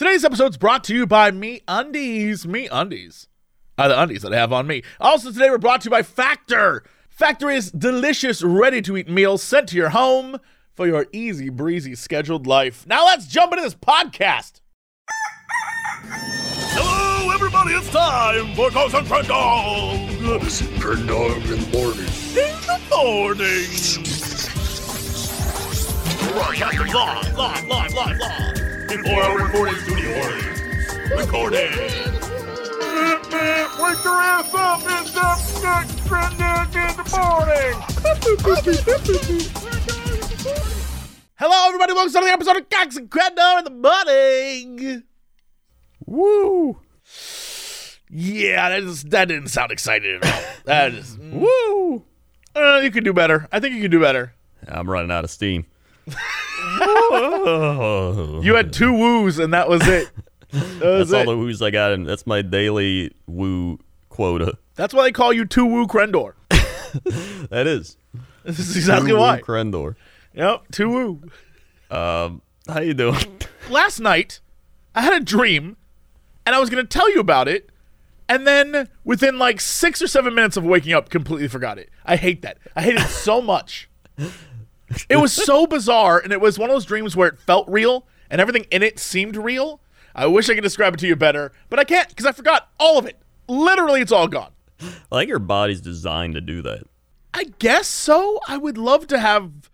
Today's episode's brought to you by MeUndies. Me Undies. Are the undies that I have on me. Also, today we're brought to you by Factor. Factor is delicious, ready to eat meals sent to your home for your easy breezy scheduled life. Now let's jump into this podcast. Hello, everybody. It's time for Cox and Crendor. Crendor in the morning. In the morning. Broadcasting live, live, live, live, live. In four hour recording studio audience. Recording. Wake your ass up! It's up next Crendor in the morning. Hello, everybody. Welcome to another episode of Cox and Crendor in the morning. Woo! Yeah, that, is, that didn't sound excited at all. That is woo. Uh, you could do better. I think you could do better. I'm running out of steam. You had two woos, and that was it. That was That's all it. the woos I got, and that's my daily woo quota. That's why they call you two woo Crendor. That is This is exactly Two woo why. Crendor. Yep, two woo. Um, how you doing? Last night, I had a dream, and I was going to tell you about it, and then within like six or seven minutes of waking up, completely forgot it. I hate that. I hate it so much. It was so bizarre, and it was one of those dreams where it felt real, and everything in it seemed real. I wish I could describe it to you better, but I can't because I forgot all of it. Literally, it's all gone. I think your body's designed to do that. I guess so. I would love to have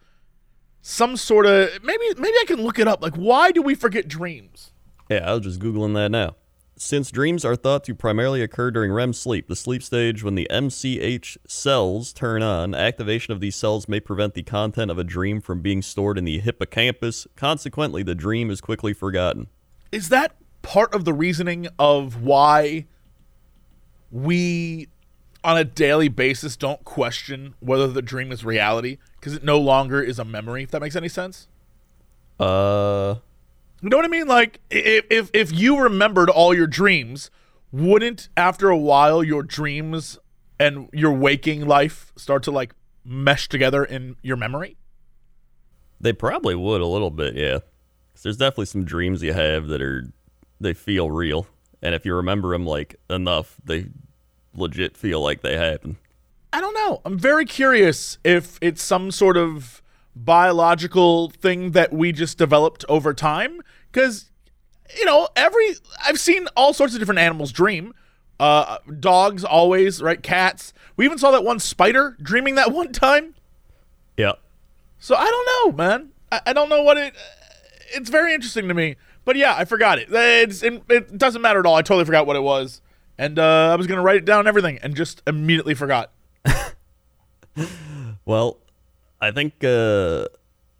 some sort of maybe maybe I can look it up. Like why do we forget dreams? Yeah, I was just googling that now. Since dreams are thought to primarily occur during REM sleep, the sleep stage when the MCH cells turn on, activation of these cells may prevent the content of a dream from being stored in the hippocampus. Consequently, the dream is quickly forgotten. Is that part of the reasoning of why we on a daily basis don't question whether the dream is reality because it no longer is a memory if that makes any sense? Uh, You know what I mean? Like if if if you remembered all your dreams, wouldn't after a while your dreams and your waking life start to like mesh together in your memory? They probably would a little bit, yeah. 'Cause there's definitely some dreams you have that are they feel real, and if you remember them like enough, they legit feel like they happen. I don't know. I'm very curious if it's some sort of biological thing that we just developed over time cuz you know, every I've seen all sorts of different animals dream. Uh dogs always, right? Cats. We even saw that one spider dreaming that one time. Yeah, So I don't know, man. I, I don't know what it. It's very interesting to me. But yeah, I forgot it. It's, it. It doesn't matter at all. I totally forgot what it was, and uh, I was gonna write it down and everything, and just immediately forgot. Well, I think uh,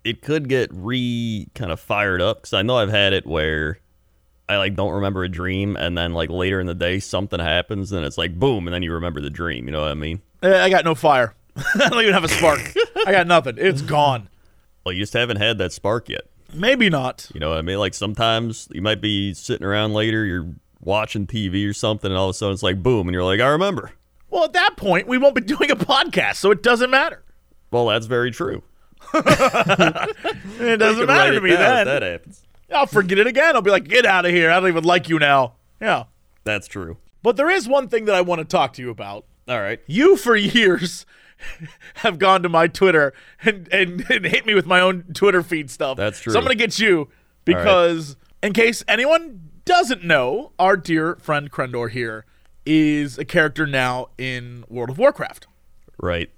it could get re kind of fired up because I know I've had it where I like don't remember a dream, and then like later in the day something happens, and it's like boom, and then you remember the dream. You know what I mean? Eh, I got no fire. I don't even have a spark. I got nothing. It's gone. Well, you just haven't had that spark yet. Maybe not. You know what I mean? Like sometimes you might be sitting around later, you're watching TV or something, and all of a sudden it's like boom, and you're like, I remember. Well, at that point, we won't be doing a podcast, so it doesn't matter. Well, that's very true. It doesn't matter to me then. that happens. I'll forget it again. I'll be like, get out of here. I don't even like you now. Yeah. That's true. But there is one thing that I want to talk to you about. All right. you for years have gone to my Twitter and, and, and hit me with my own Twitter feed stuff. That's true. So I'm going to get you because, in case anyone doesn't know, our dear friend Crendor here is a character now in World of Warcraft. Right.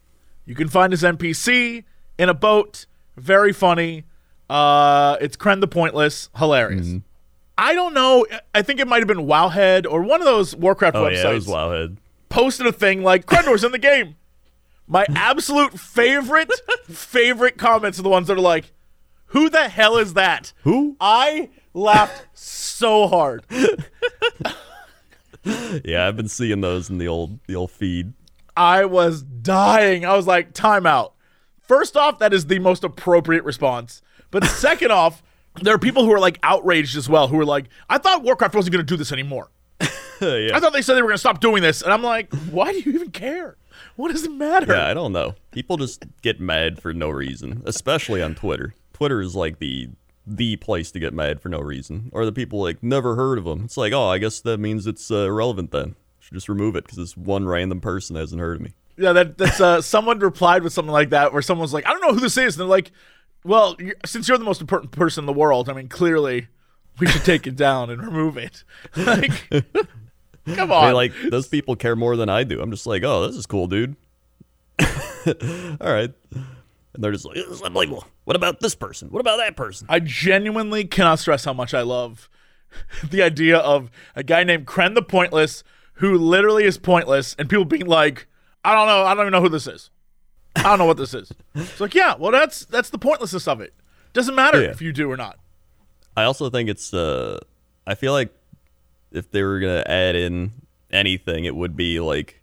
You can find his NPC in a boat. Very funny. Uh, it's Kren the Pointless. Hilarious. Mm-hmm. I don't know. I think it might have been Wowhead or one of those Warcraft Oh websites yeah, it was Wowhead. posted a thing like Crendor's in the game. My absolute favorite, favorite comments are the ones that are like, "Who the hell is that?" Who? I laughed so hard. Yeah, I've been seeing those in the old the old feed. I was dying. I was like, "Timeout." First off, that is the most appropriate response. But second off, there are people who are like outraged as well, who are like, "I thought Warcraft wasn't going to do this anymore." yeah. I thought they said they were going to stop doing this, and I'm like, "Why do you even care? What does it matter?" Yeah, I don't know. People just get mad for no reason, especially on Twitter. Twitter is like the the place to get mad for no reason, or the people like never heard of them. It's like, oh, I guess that means it's uh, irrelevant then. Just remove it because this one random person hasn't heard of me. Yeah, that that's uh, someone replied with something like that, where someone's like, "I don't know who this is," and they're like, "Well, you since you're the most important person in the world, I mean, clearly, we should take it down and remove it." like, come on, I mean, like those people care more than I do. I'm just like, oh, this is cool, dude. All right, and they're just like, this is unbelievable. What about this person? What about that person? I genuinely cannot stress how much I love the idea of a guy named Kren the Pointless who literally is pointless, and people being like, "I don't know, I don't even know who this is. I don't know what this is." It's like, yeah, well, that's that's the pointlessness of it. Doesn't matter Yeah. if you do or not. I also think it's. Uh, I feel like if they were gonna add in anything, it would be like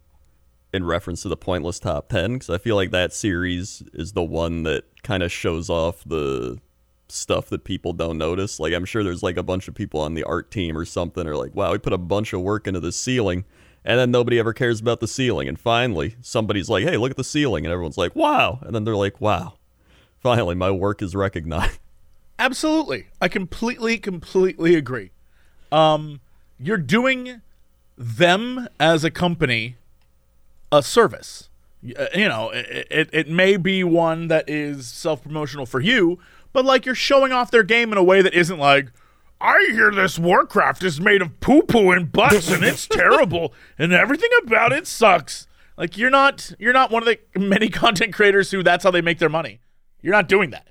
in reference to the pointless top ten, because I feel like that series is the one that kind of shows off the stuff that people don't notice. Like I'm sure there's like a bunch of people on the art team or something, or like, wow, we put a bunch of work into the ceiling. And then nobody ever cares about the ceiling. And finally, somebody's like, hey, look at the ceiling. And everyone's like, wow. And then they're like, wow. Finally, my work is recognized. Absolutely. I completely, completely agree. Um, you're doing them as a company a service. Uh, You know, it, it, it may be one that is self promotional for you, but like you're showing off their game in a way that isn't like, I hear this Warcraft is made of poo poo and butts and it's terrible and everything about it sucks. Like you're not you're not one of the many content creators who that's how they make their money. You're not doing that.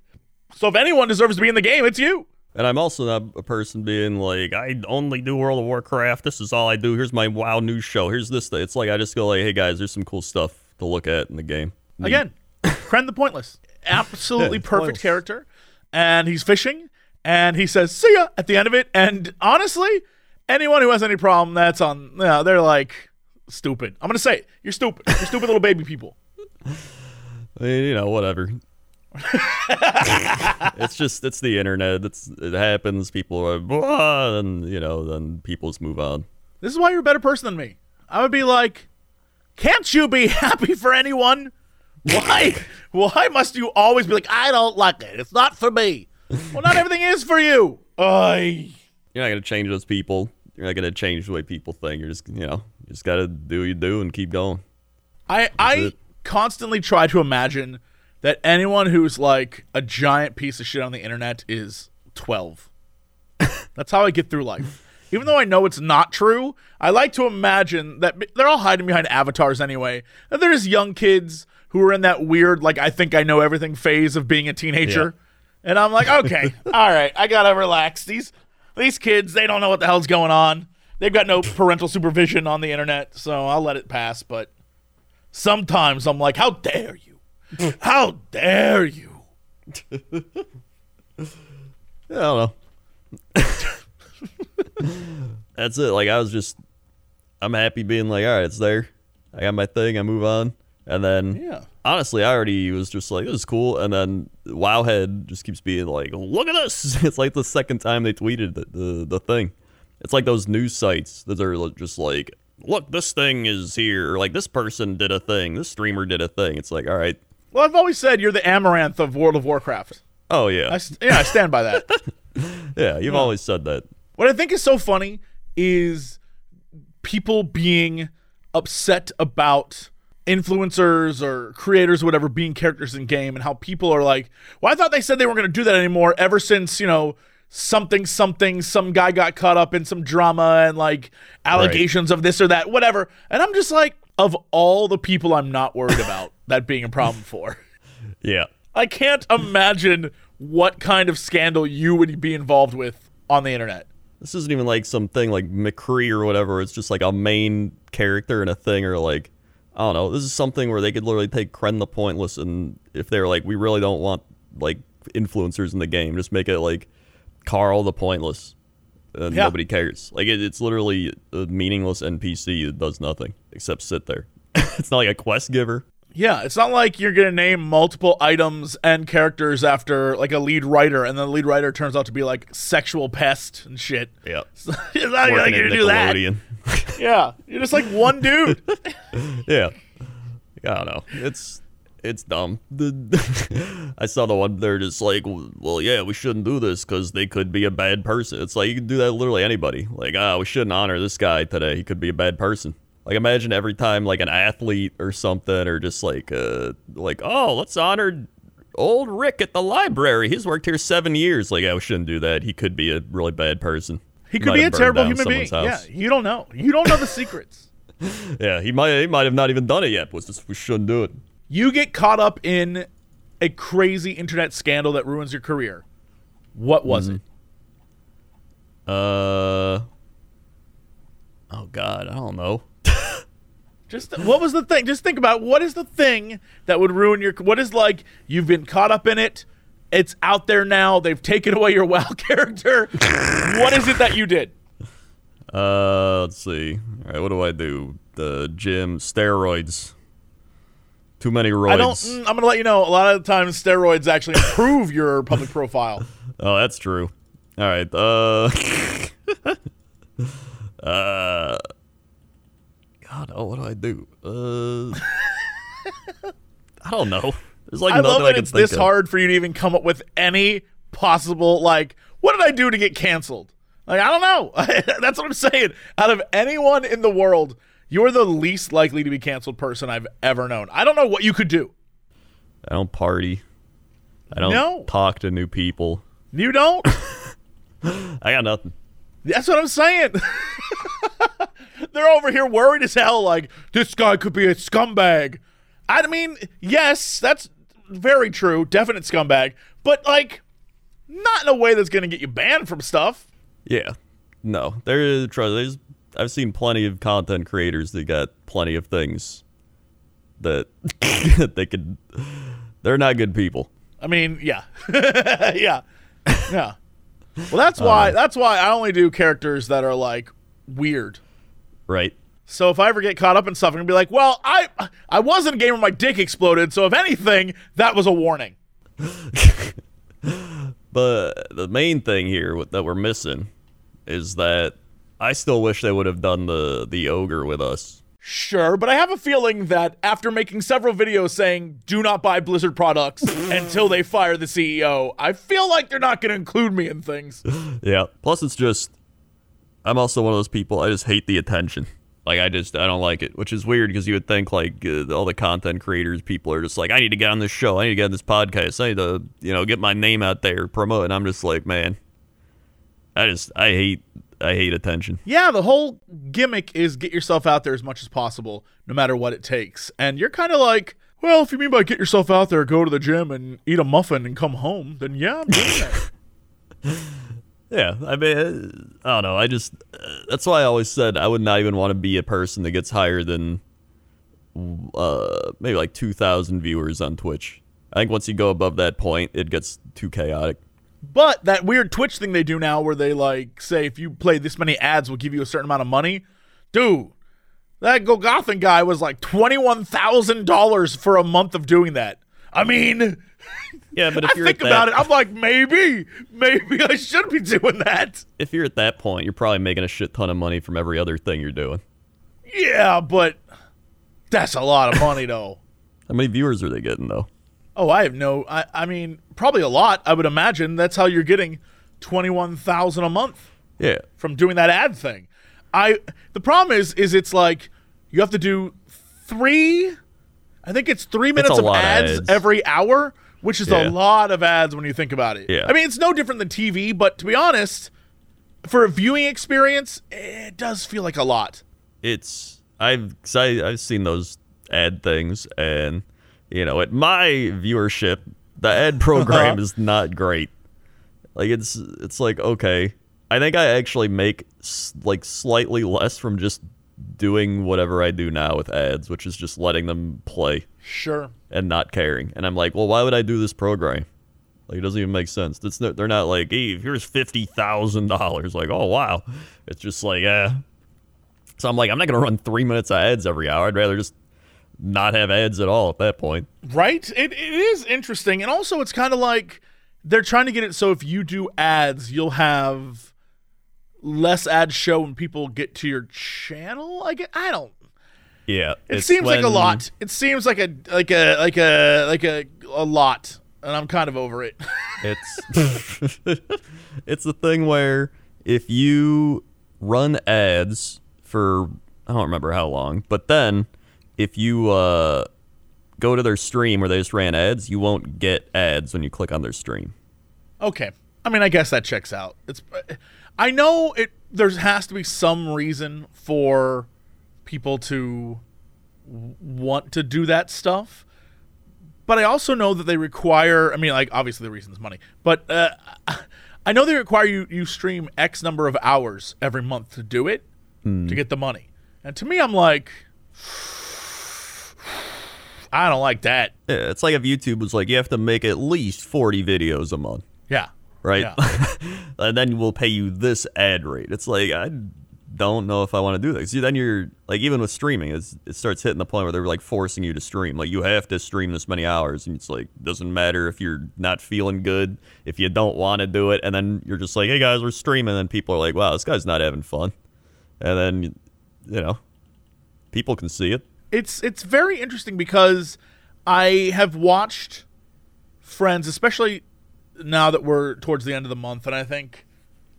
So if anyone deserves to be in the game, it's you. And I'm also not a person being like, I only do World of Warcraft. This is all I do. Here's my WoW news show. Here's this. Thing. It's like I just go like, hey guys, there's some cool stuff to look at in the game. Again, Kren the Pointless. Absolutely perfect pointless. character. And he's fishing and he says, see ya at the end of it. And honestly, anyone who has any problem, that's on, yeah, they're like stupid. I'm to say it. You're stupid. You're stupid little baby people. You know, whatever. it's just it's the internet. It's it happens. People are blah, and you know, then people just move on. This is why you're a better person than me. I would be like, can't you be happy for anyone? Why? why must you always be like, I don't like it. It's not for me. Well, not everything is for you. Ay. You're not gonna change those people. You're not gonna change the way people think. You're just you know, you just gotta do what you do and keep going. I I it. constantly try to imagine that anyone who's like a giant piece of shit on the internet is 12. That's how I get through life. Even though I know it's not true, I like to imagine that they're all hiding behind avatars anyway. And they're just young kids who are in that weird, like, I think I know everything phase of being a teenager. And I'm like, okay, all right, I gotta relax. These these kids, they don't know what the hell's going on. They've got no parental supervision on the internet, so I'll let it pass. But sometimes I'm like, how dare you? How dare you? I don't know. That's it. Like I was just, I'm happy being like, all right, it's there. I got my thing. I move on, and then Yeah. honestly, I already was just like, this is cool. And then Wowhead just keeps being like, look at this. It's like the second time they tweeted the, the, the thing. It's like those news sites that are just like, look, this thing is here. Or like this person did a thing. This streamer did a thing. It's like, all right. Well, I've always said you're the amaranth of World of Warcraft. Oh, yeah. st- yeah, I stand by that. Yeah, you've always said that. what I think is so funny is people being upset about influencers or creators or whatever being characters in game and how people are like, well, I thought they said they weren't going to do that anymore ever since, you know, something, something, some guy got caught up in some drama and like allegations of this or that, whatever. And I'm just like, of all the people I'm not worried about that being a problem for. Yeah. I can't imagine what kind of scandal you would be involved with on the internet. This isn't even like something like McCree or whatever. It's just like a main character in a thing, or like I don't know. This is something where they could literally take Kren the Pointless, and if they're like, we really don't want like influencers in the game, just make it like Carl the Pointless, and Yeah. nobody cares. Like it, it's literally a meaningless NPC that does nothing except sit there. it's not like a quest giver. Yeah, it's not like you're gonna name multiple items and characters after like a lead writer, and then the lead writer turns out to be like sexual pest and shit. Yeah. it's not like you're gonna do that. Yeah, you're just like one dude. yeah. I don't know. It's it's dumb. The, I saw the one they're just like, well, yeah, we shouldn't do this because they could be a bad person. It's like you can do that literally anybody. Like, ah, we shouldn't honor this guy today. He could be a bad person. Like, imagine every time like an athlete or something, or just like, uh, like, oh, let's honor old Rick at the library. He's worked here seven years. Like, yeah, we shouldn't do that. He could be a really bad person. He could be a terrible human being. someone's Yeah, you don't know. You don't know the secrets. Yeah, he might he might have not even done it yet. Was we shouldn't do it. You get caught up in a crazy internet scandal that ruins your career. What was Mm-hmm. it? Uh Oh god, I don't know. Just what was the thing? Just think about it. what is the thing that would ruin your. What is like you've been caught up in it. It's out there now. They've taken away your WoW character. what is it that you did? Uh let's see. All right, what do I do? The gym steroids. Too many roids. I don't. mm, I'm gonna let you know. A lot of the times, steroids actually improve your public profile. Oh, that's true. All right. Uh Uh God, oh, what do I do? Uh I don't know. There's like I nothing love I that can it's think this of. hard for you to even come up with any possible like. What did I do to get canceled? Like I don't know. That's what I'm saying. Out of anyone in the world, you're the least likely to be canceled person I've ever known. I don't know what you could do. I don't party. I don't No. talk to new people. You don't. I got nothing. That's what I'm saying. They're over here worried as hell, like, this guy could be a scumbag. I mean, yes, that's very true. Definite scumbag. But, like, not in a way that's going to get you banned from stuff. Yeah. No. There is. There's I've seen plenty of content creators that got plenty of things that they could they're not good people. I mean, yeah. yeah. Yeah. Well, that's why uh. that's why I only do characters that are like weird. Right? So if I ever get caught up in stuff, I'm gonna be like, well, I I was in a game where my dick exploded, so if anything, that was a warning. But the main thing here that we're missing is that I still wish they would have done the the ogre with us. Sure, but I have a feeling that after making several videos saying do not buy Blizzard products until they fire the CEO, I feel like they're not gonna include me in things. Yeah. Plus, it's just I'm also one of those people. I just hate the attention. Like I just I don't like it, which is weird because you would think like uh, all the content creators, people are just like, I need to get on this show, I need to get on this podcast, I need to you know get my name out there, promote. And I'm just like, man, I just I hate I hate attention. Yeah, the whole gimmick is get yourself out there as much as possible, no matter what it takes. And you're kind of like, well, if you mean by get yourself out there, go to the gym and eat a muffin and come home, then yeah, I'm doing that. Yeah, I mean, I don't know. I just that's why I always said I would not even want to be a person that gets higher than uh maybe like two thousand viewers on Twitch. I think once you go above that point, it gets too chaotic. But that weird Twitch thing they do now where they like say if you play this many ads we'll give you a certain amount of money. Dude, that Golgothan guy was like $21,000 for a month of doing that. I mean, Yeah, but if I you're think at about that, it, I'm like maybe, maybe I should be doing that. if you're at that point, you're probably making a shit ton of money from every other thing you're doing. Yeah, but that's a lot of money though. How many viewers are they getting though? Oh, I have no I I mean, probably a lot, I would imagine. That's how you're getting 21,000 a month. Yeah, from doing that ad thing. I the problem is is it's like you have to do three I think it's three minutes of lot of ads, ads. every hour, which is Yeah. a lot of ads when you think about it. Yeah. I mean it's no different than TV, but to be honest, for a viewing experience, it does feel like a lot. it's I've 'cause I, I've seen those ad things, and you know, at my viewership, the ad program Uh-huh. is not great. Like it's it's like okay, I think I actually make s- like slightly less from just doing whatever I do now with ads, which is just letting them play Sure. And not caring. And I'm like, well, why would I do this program? Like, it doesn't even make sense. It's no, they're not like, Eve, here's fifty thousand dollars. Like, oh wow. It's just like, yeah. So I'm like, I'm not gonna run three minutes of ads every hour. I'd rather just not have ads at all at that point. Right? It, it is interesting. And also, it's kind of like they're trying to get it so if you do ads, you'll have less ads show when people get to your channel. I, get, I don't. Yeah, It seems like a lot. It seems like a like a like a like a a lot, and I'm kind of over it. It's it's the thing where if you run ads for I don't remember how long, but then if you uh, go to their stream where they just ran ads, you won't get ads when you click on their stream. Okay. I mean, I guess that checks out. It's I know it there has to be some reason for people to want to do that stuff. But I also know that they require I mean, like obviously the reason is money. But uh, I know they require you you stream X number of hours every month to do it to get the money. And to me I'm like I don't like that. Yeah, it's like if YouTube was like you have to make at least 40 videos a month, Yeah. right? Yeah. and then we'll pay you this ad rate. It's like I don't know if I want to do that. See, then you're like even with streaming, it starts hitting the point where they're like forcing you to stream. Like you have to stream this many hours, and it's like doesn't matter if you're not feeling good, if you don't want to do it, and then you're just like, hey guys, we're streaming, and people are like, wow, this guy's not having fun, and then you know, people can see it. it's it's very interesting because I have watched friends, especially now that we're towards the end of the month, and I think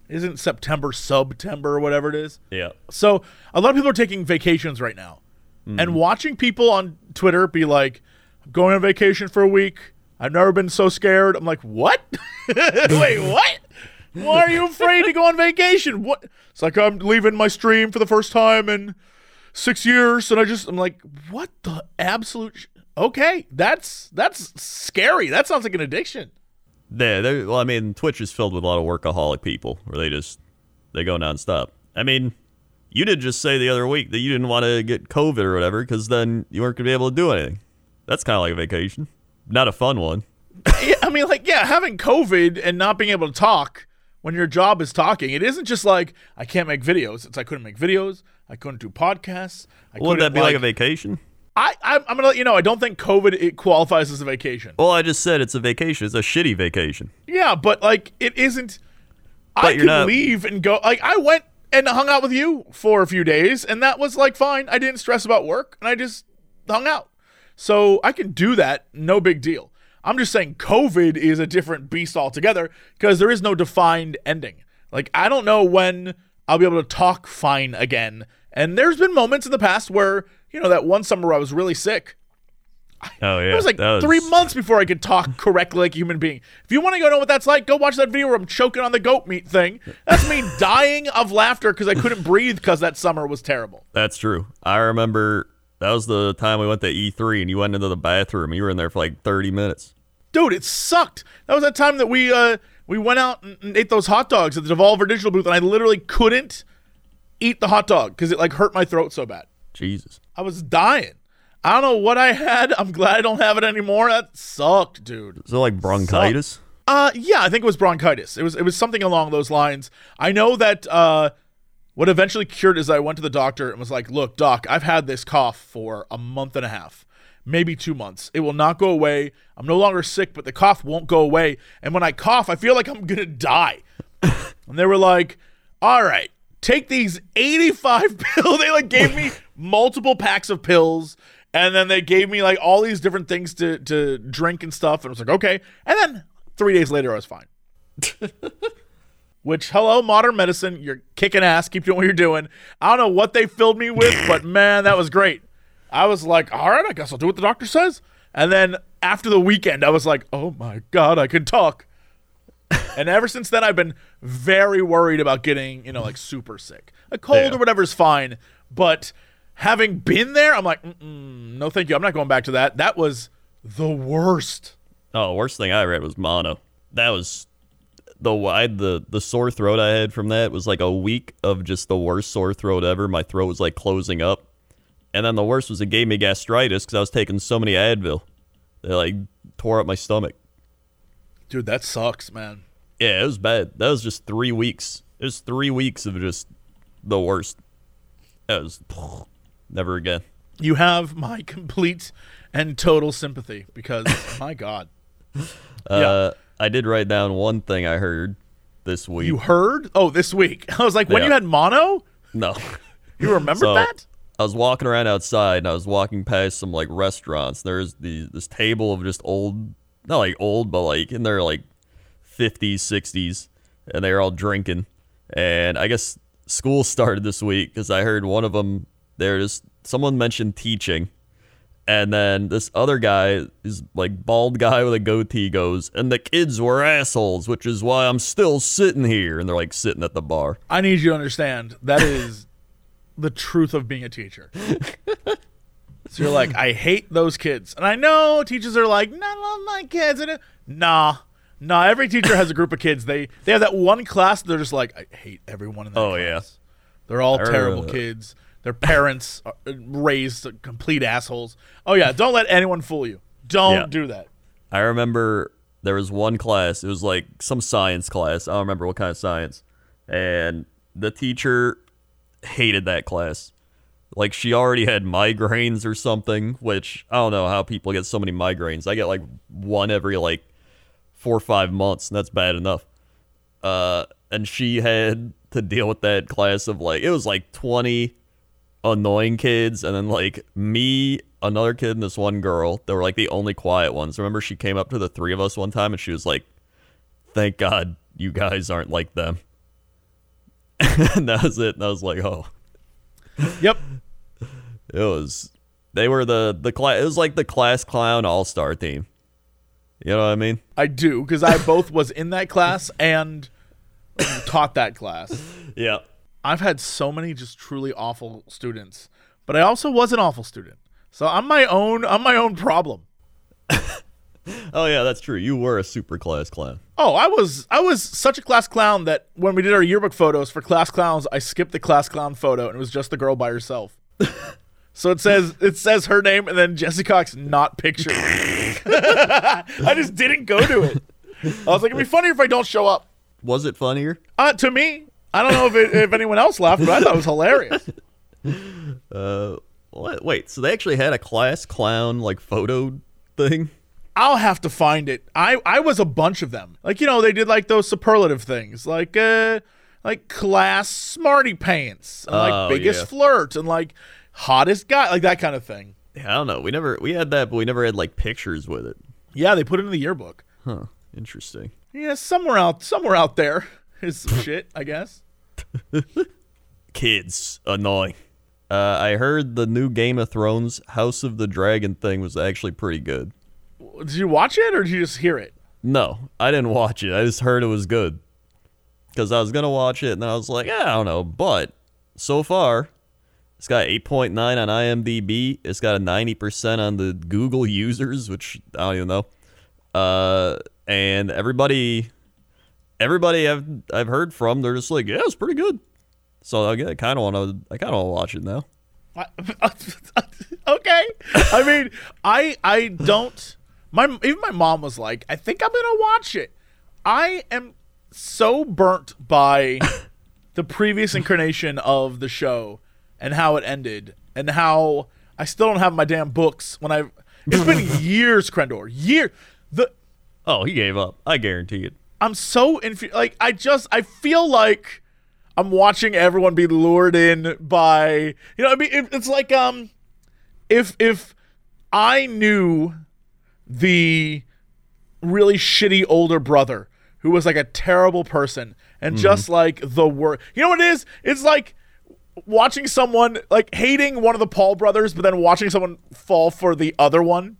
isn't September September or whatever it is. Yeah. So a lot of people are taking vacations right now, mm. and watching people on Twitter be like, "I'm going on vacation for a week. I've never been so scared." I'm like, "What? Wait, what? Why are you afraid to go on vacation? What?" It's like I'm leaving my stream for the first time in six years, and I just I'm like, "What the absolute?" Sh-? Okay, that's that's scary. That sounds like an addiction. Yeah, they're- well, I mean, Twitch is filled with a lot of workaholic people where they just they go nonstop. I mean, you did just say the other week that you didn't want to get COVID or whatever because then you weren't gonna be able to do anything. That's kind of like a vacation, not a fun one. yeah, I mean, like, yeah, having COVID and not being able to talk when your job is talking, it isn't just like I can't make videos. It's I couldn't make videos. I couldn't do podcasts. I Wouldn't that be like, a vacation? I, I, I'm gonna let you know. I don't think COVID it qualifies as a vacation. Well, I just said it's a vacation. It's a shitty vacation. Yeah, but like it isn't. I But you're could not- leave and go. Like I went and hung out with you for a few days, and that was like fine. I didn't stress about work, and I just hung out. So I can do that. No big deal. I'm just saying COVID is a different beast altogether because there is no defined ending. Like I don't know when I'll be able to talk fine again. And there's been moments in the past where you know that one summer where I was really sick. Oh yeah, It was like that three months before I could talk correctly like a human being. If you want to go know what that's like, go watch that video where I'm choking on the goat meat thing. That's me dying of laughter because I couldn't breathe because that summer was terrible. That's true. I remember that was the time we went to E3 and you went into the bathroom. You were in there for like 30 minutes. Dude, it sucked. That was that time that we uh we went out and, and ate those hot dogs at the Devolver Digital booth, and I literally couldn't eat the hot dog because it like hurt my throat so bad. Jesus. I was dying. I don't know what I had. I'm glad I don't have it anymore. That sucked, dude. Is it like bronchitis? Uh, yeah, I think it was bronchitis. It was it was something along those lines. I know that uh, what eventually cured is I went to the doctor and was like, "Look, doc, I've had this cough for a month and a half, maybe two months. It will not go away. I'm no longer sick, but the cough won't go away. And when I cough, I feel like I'm gonna die." and they were like, "All right." Take these 85 pills. They like gave me multiple packs of pills and then they gave me like all these different things to to drink and stuff and I was like, "Okay." And then 3 days later I was fine. Which, hello, modern medicine. You're kicking ass. Keep doing what you're doing. I don't know what they filled me with, but man, that was great. I was like, all right, I guess I'll do what the doctor says. And then after the weekend, I was like, oh my God, I can talk. and ever since then, I've been very worried about getting, you know, like super sick. A cold Yeah. or whatever is fine. But having been there, I'm like, no, thank you. I'm not going back to that. That was the worst. Oh, worst thing I read was mono. That was the wide the the sore throat I had from that was like a week of just the worst sore throat ever. My throat was like closing up, and then the worst was it gave me gastritis because I was taking so many Advil. They like tore up my stomach. Dude, that sucks, man. Yeah, it was bad. That was just three weeks. It was three weeks of just the worst. That was never again. you have my complete and total sympathy because my god Uh, I did write down one thing I heard this week. you heard oh this week i was like when Yeah. you had mono no. you remember So- that I was walking around outside and I was walking past some like restaurants. There's the this table of just old, not like old, but like in their like 50s, 60s, and they were all drinking. And I guess school started this week because I heard one of them. There's someone mentioned teaching, and then this other guy is like bald guy with a goatee goes, and the kids were assholes, which is why I'm still sitting here. And they're like sitting at the bar. I need you to understand that is the truth of being a teacher. so you're like, I hate those kids, and I know teachers are like, not love my kids. And nah, nah. Every teacher has a group of kids. They they have that one class. They're just like, I hate everyone in that Oh, class. yeah. they're all terrible kids. Their parents raised complete assholes. Oh yeah, don't let anyone fool you. Don't Yeah. do that. I remember there was one class. It was like some science class. I don't remember what kind of science. And the teacher hated that class. Like she already had migraines or something, which I don't know how people get so many migraines. I get like one every like four or five months, and that's bad enough. Uh, and she had to deal with that class of like it was like twenty annoying kids, and then like me, another kid, and this one girl. They were like the only quiet ones. Remember, she came up to the three of us one time, and she was like, "Thank God you guys aren't like them." and that was it. And I was like, "Oh." Yep. It was they were the the class. It was like the class clown all star team. You know what I mean? I do because I both was in that class and taught that class. Yeah. I've had so many just truly awful students, but I also was an awful student. So I'm my own I'm my own problem. Oh yeah, that's true. You were a super class clown. Oh, I was I was such a class clown that when we did our yearbook photos for class clowns, I skipped the class clown photo and it was just the girl by herself. so it says it says her name and then Jesse Cox not pictured. I just didn't go to it. I was like, it'd be funnier if I don't show up. Was it funnier? Uh, to me, I don't know if it, if anyone else laughed, but I thought it was hilarious. Uh, what? Wait. So they actually had a class clown like photo thing. I'll have to find it. I I was a bunch of them. Like you know, they did like those superlative things, like uh, like class smarty pants, and like Oh, biggest yeah. flirt, and like hottest guy, like that kind of thing. I don't know. We never we had that, but we never had like pictures with it. Yeah, they put it in the yearbook. Huh. Interesting. Yeah, somewhere out somewhere out there is some shit, I guess. Kids annoying. Uh, I heard the new Game of Thrones House of the Dragon thing was actually pretty good. Did you watch it or did you just hear it? No, I didn't watch it. I just heard it was good. Because I was going to watch it, and I was like, yeah, I don't know. But so far, it's got 8.9 on IMDb. It's got a 90% on the Google users, which I don't even know. Uh, and everybody, everybody I've I've heard from, they're just like, yeah, it's pretty good. So I kind of want to, I kind of want to watch it now. Okay. I mean, I I don't. My even my mom was like, I think I'm gonna watch it. I am so burnt by the previous incarnation of the show and how it ended and how I still don't have my damn books. When I it's been years, Crendor, year. The Oh, he gave up. I guarantee it. I'm so infu- like I just I feel like I'm watching everyone be lured in by you know I mean it, it's like um if if I knew the really shitty older brother who was like a terrible person and just like the worst you know what it is? It's like watching someone like hating one of the Paul brothers but then watching someone fall for the other one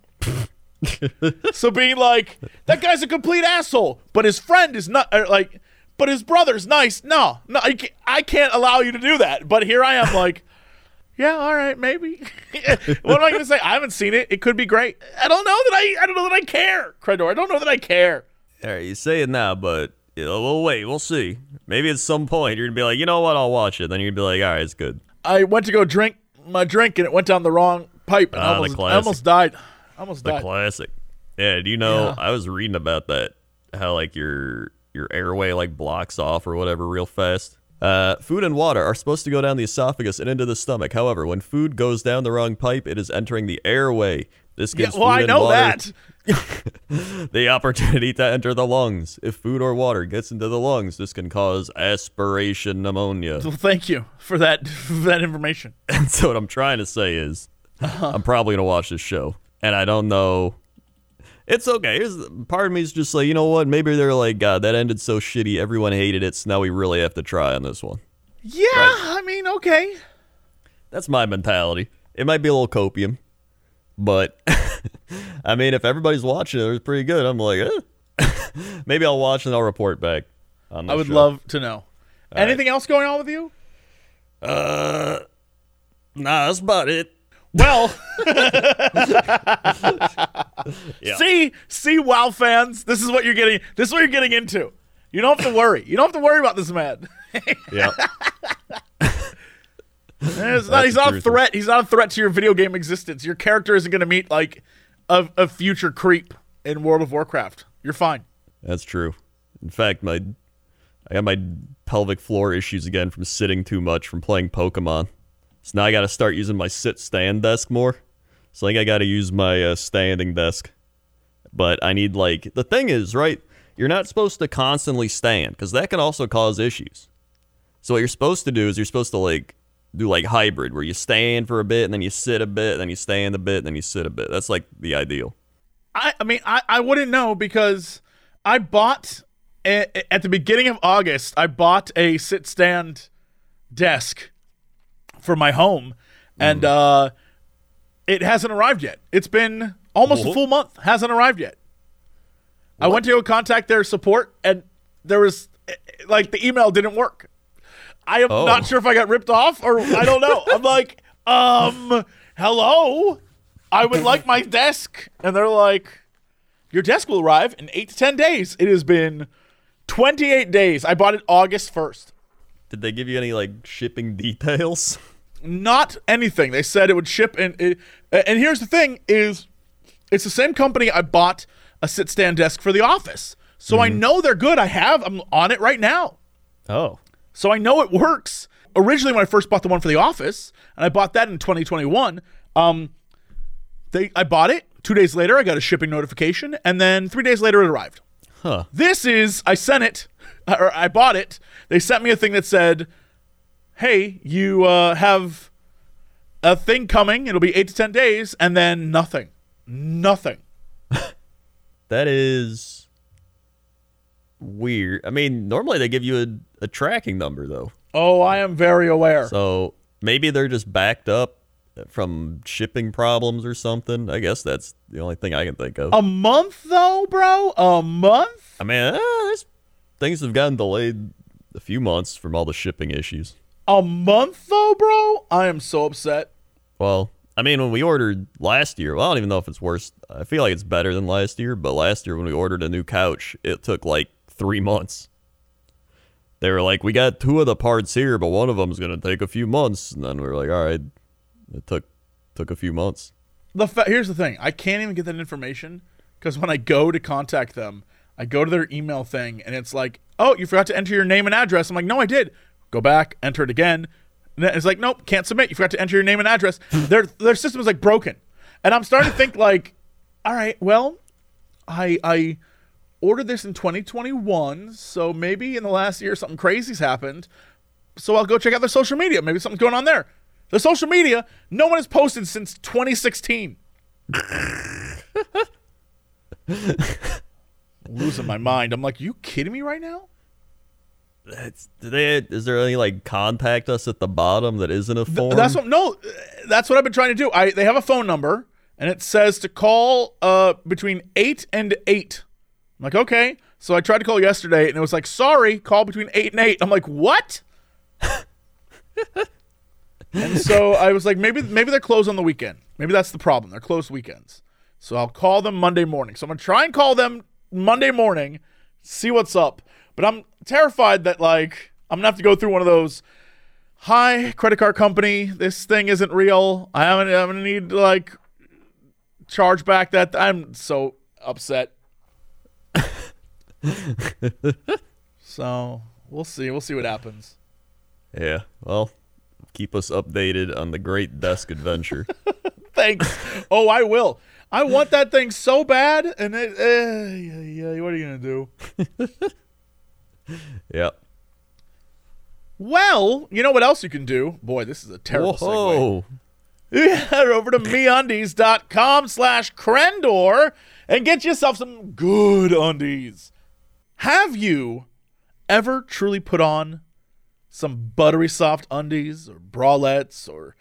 so being like, that guy's a complete asshole, but his friend is not like, but his brother's nice. No, no, I can't, I can't allow you to do that. But here I am, like, yeah, all right, maybe. what am I gonna say? I haven't seen it. It could be great. I don't know that I, I don't know that I care, Crendor. I don't know that I care. All right, you say it now, but you know, we'll wait. We'll see. Maybe at some point you're gonna be like, you know what? I'll watch it. Then you're gonna be like, all right, it's good. I went to go drink my drink and it went down the wrong pipe and Ah, almost, I almost died. Almost The died. classic. Yeah. Do you know? Yeah. I was reading about that. How like your your airway like blocks off or whatever real fast. Uh, food and water are supposed to go down the esophagus and into the stomach. However, when food goes down the wrong pipe, it is entering the airway. This Yeah, gives well, food I and know water that. the opportunity to enter the lungs. If food or water gets into the lungs, this can cause aspiration pneumonia. Well, thank you for that for that information. And so what I'm trying to say is, I'm probably gonna watch this show, and I don't know. It's okay. Here's, part of me is just like, you know what? Maybe they're like, God, that ended so shitty. Everyone hated it, so now we really have to try on this one. Yeah, I mean, okay. That's my mentality. It might be a little copium, but I mean, if everybody's watching it, it's pretty good. I'm like, eh. maybe I'll watch and I'll report back. On I would show. love to know. Anything else going on with you? Uh, nah, that's about it. Well, Yeah. see, see, WoW fans, this is what you're getting. This is what you're getting into. You don't have to worry. You don't have to worry about this man. Yeah. Not, he's not a threat. He's not a threat to your video game existence. Your character isn't going to meet like a, a future creep in World of Warcraft. You're fine. That's true. In fact, my I got my pelvic floor issues again from sitting too much from playing Pokemon. So now I got to start using my sit stand desk more. So I think I got to use my uh, standing desk. But I need like the thing is right. You're not supposed to constantly stand because that can also cause issues. So what you're supposed to do is you're supposed to like do like hybrid where you stand for a bit and then you sit a bit, then you stand a bit, and then you sit a bit. That's like the ideal. I, I mean, I, I wouldn't know because I bought a, at the beginning of August. I bought a sit stand desk for my home, and uh, it hasn't arrived yet. It's been almost a full month. Hasn't arrived yet. I went to go contact their support, and there was like the email didn't work. I am Oh. not sure if I got ripped off or I don't know. I'm like, um, hello, I would like my desk, and they're like, your desk will arrive in eight to ten days. It has been 28 days. I bought it August 1st. Did they give you any like shipping details? Not anything. They said it would ship in. It, and here's the thing: is it's the same company I bought a sit stand desk for the office, so I know they're good. I have. I'm on it right now. Oh. So I know it works. Originally, when I first bought the one for the office, and I bought that in 2021, um, they I bought it. Two days later, I got a shipping notification, and then three days later, it arrived. Huh. This is I sent it, or I bought it. They sent me a thing that said, "Hey, you uh, have a thing coming. It'll be eight to ten days, and then nothing, nothing." That is weird. I mean, normally they give you a, a tracking number though. Oh, I am very aware. So maybe they're just backed up from shipping problems or something. I guess that's the only thing I can think of. a month though, bro. A month. I mean, there's, things have gotten delayed a few months from all the shipping issues. A month though, bro. I am so upset. Well, I mean, when we ordered last year, well, I don't even know if it's worse. I feel like it's better than last year, but last year when we ordered a new couch, it took like three months. They were like, we got two of the parts here, but one of them's going to take a few months. And then we were like, all right, it took took a few months. The fa- here's the thing: I can't even get that information because when I go to contact them, I go to their email thing, and it's like, "Oh, you forgot to enter your name and address." I'm like, "No, I did." Go back, enter it again. And it's like, "Nope, can't submit. You forgot to enter your name and address." their their system is like broken, and I'm starting to think like, "All right, well, I I ordered this in 2021, so maybe in the last year something crazy's happened. So I'll go check out their social media. Maybe something's going on there." The social media, no one has posted since 2016. Losing my mind. I'm like, you kidding me right now? That's, do they, is there any like contact us at the bottom that isn't a form? That's what no, that's what I've been trying to do. I they have a phone number and it says to call uh between 8 and 8. I'm like, "Okay." So I tried to call yesterday and it was like, "Sorry, call between 8 and 8." I'm like, "What?" and so I was like, maybe maybe they're closed on the weekend. Maybe that's the problem. They're closed weekends. So I'll call them Monday morning. So I'm going to try and call them Monday morning, see what's up. But I'm terrified that like I'm to have to go through one of those hi credit card company this thing isn't real i haven't i'm gonna need to like charge back that i'm so upset so we'll see we'll see what happens yeah. Well, keep us updated on the great desk adventure. thanks. Oh, I will. I want that thing so bad, and it, eh, yeah, yeah, what are you gonna do? Yep. Well, you know what else you can do? Boy, this is a terrible segue. Whoa. You head over to meundies.com slash Crendor and get yourself some good undies. Have you ever truly put on some buttery soft undies or bralettes or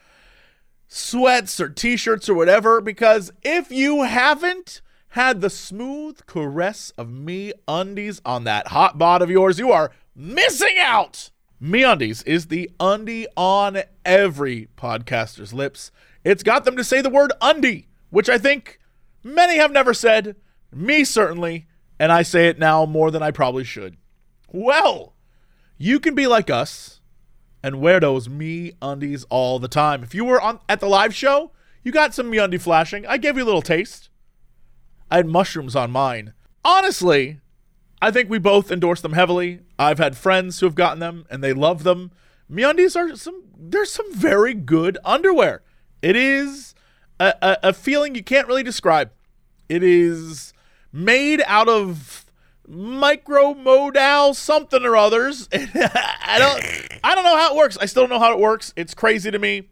sweats or t-shirts or whatever? Because if you haven't had the smooth caress of me undies on that hot bod of yours, you are missing out. MeUndies is the undie on every podcaster's lips. It's got them to say the word undie, which I think many have never said, me certainly, and I say it now more than I probably should. Well, you can be like us and wear those me undies all the time. If you were on at the live show, you got some me undie flashing. I gave you a little taste. I had mushrooms on mine. Honestly, I think we both endorse them heavily. I've had friends who have gotten them and they love them. MeUndies are some there's some very good underwear. It is a, a, a feeling you can't really describe. It is made out of micro modal something or others. I don't I don't know how it works. I still don't know how it works. It's crazy to me.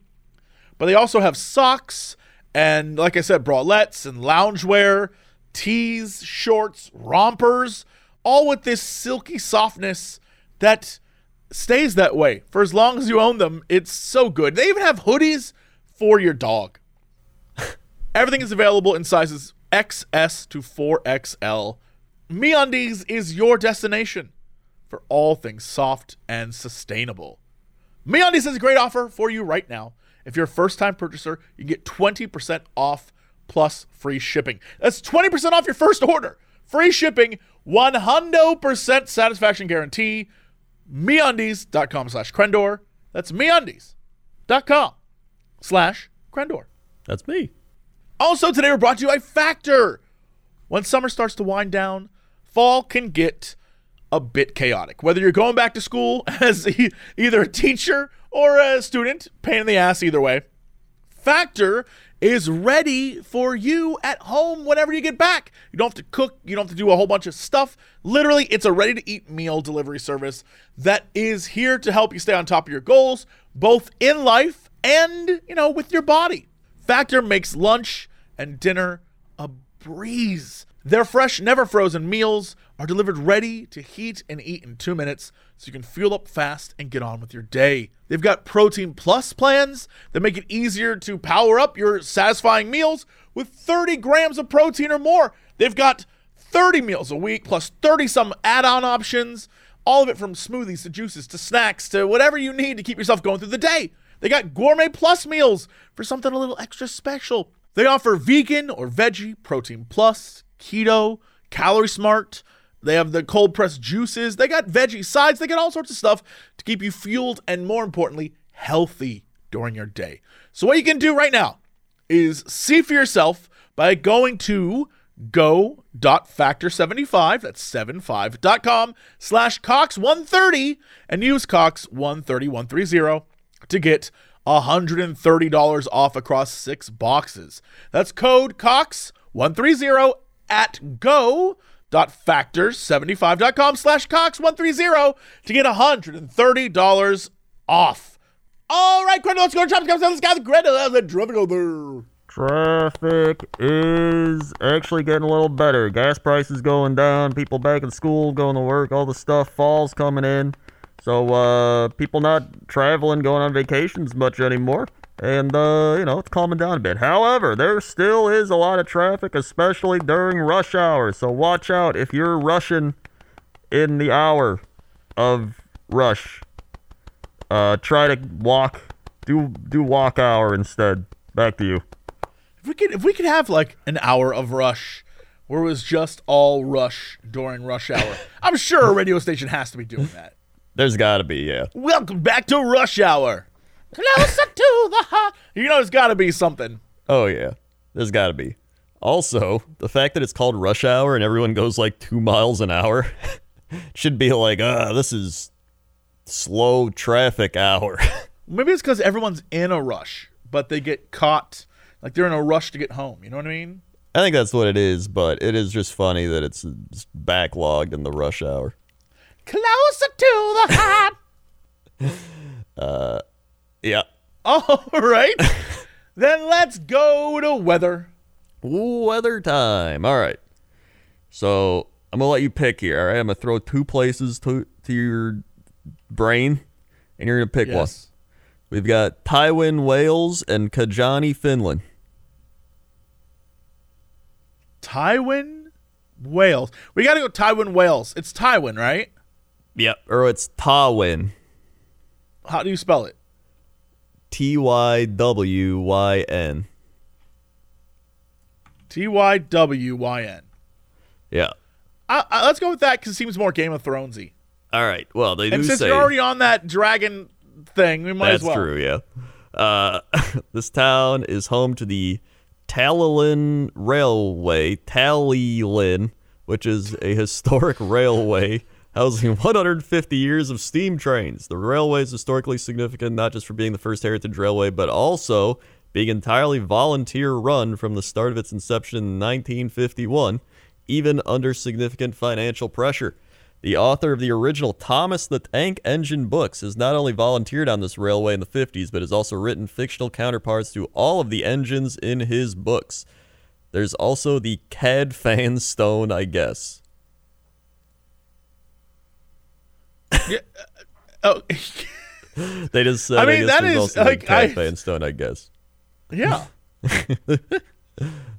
But they also have socks and like I said, bralettes and loungewear, tees, shorts, rompers, all with this silky softness that stays that way for as long as you own them. It's so good. They even have hoodies for your dog. Everything is available in sizes XS to 4XL. MeUndies is your destination for all things soft and sustainable. MeUndies has a great offer for you right now. If you're a first-time purchaser, you can get 20% off plus free shipping. That's 20% off your first order. Free shipping, 100% satisfaction guarantee. MeUndies.com slash Crendor. That's MeUndies.com slash Crendor. That's me. Also, today we're brought to you by Factor. When summer starts to wind down, fall can get a bit chaotic. Whether you're going back to school as e- either a teacher or a student, pain in the ass either way, Factor is ready for you at home whenever you get back. You don't have to cook, you don't have to do a whole bunch of stuff. Literally, it's a ready to eat meal delivery service that is here to help you stay on top of your goals, both in life and, you know, with your body. Factor makes lunch and dinner a breeze. Their fresh, never frozen meals are delivered ready to heat and eat in two minutes so you can fuel up fast and get on with your day. They've got Protein Plus plans that make it easier to power up your satisfying meals with 30 grams of protein or more. They've got 30 meals a week plus 30 some add on options, all of it from smoothies to juices to snacks to whatever you need to keep yourself going through the day. They got Gourmet Plus meals for something a little extra special. They offer vegan or veggie, protein plus, keto, calorie smart. They have the cold pressed juices. They got veggie sides. They got all sorts of stuff to keep you fueled and, more importantly, healthy during your day. So, what you can do right now is see for yourself by going to go.factor75, that's 75.com slash Cox130 and use Cox130130 to get $130 off across six boxes. That's code Cox130 at go.factor75.com slash Cox130 to get $130 off. All right, Greta, let's go to Comes go to Greta, the traffic over. Traffic is actually getting a little better. Gas prices going down, people back in school, going to work, all the stuff, fall's coming in. So, uh, people not traveling, going on vacations much anymore. And, uh, you know, it's calming down a bit. However, there still is a lot of traffic, especially during rush hour. So watch out if you're rushing in the hour of rush. Uh, try to walk, do, do walk hour instead. Back to you. If we could, if we could have like an hour of rush where it was just all rush during rush hour, I'm sure a radio station has to be doing that. There's gotta be, yeah. Welcome back to Rush Hour. Closer to the heart. You know, it's got to be something. Oh yeah, there's got to be. Also, the fact that it's called rush hour and everyone goes like two miles an hour should be like, ah, this is slow traffic hour. Maybe it's because everyone's in a rush, but they get caught Like they're in a rush to get home. You know what I mean? I think that's what it is, but it is just funny that it's it's backlogged in the rush hour. Closer to the heart. Yeah. All right. then let's go to weather. Weather time. All right. So I'm gonna let you pick here. All right. I'm gonna throw two places to to your brain, and you're gonna pick one. We've got Tywyn, Wales, and Kajaani, Finland. Tywyn, Wales. We got to go Tywyn, Wales. It's Tywyn, right? Yep. Or it's Tywyn. How do you spell it? T Y W Y N. T Y W Y N. Yeah. I- I- Let's go with that because it seems more Game of Thronesy. All right. Well, they And do since say you're already on that dragon thing, we might as well. That's true. Yeah. Uh, this town is home to the Talyllyn Railway, Talyllyn, which is a historic railway housing 150 years of steam trains. The railway is historically significant not just for being the first heritage railway, but also being entirely volunteer run from the start of its inception in 1951, even under significant financial pressure. The author of the original Thomas the Tank Engine books has not only volunteered on this railway in the 50s, but has also written fictional counterparts to all of the engines in his books. There's also the Cadfan Stone, I guess. Oh, They just said, I I mean, that is, like, I- Fan Stone, I guess. yeah.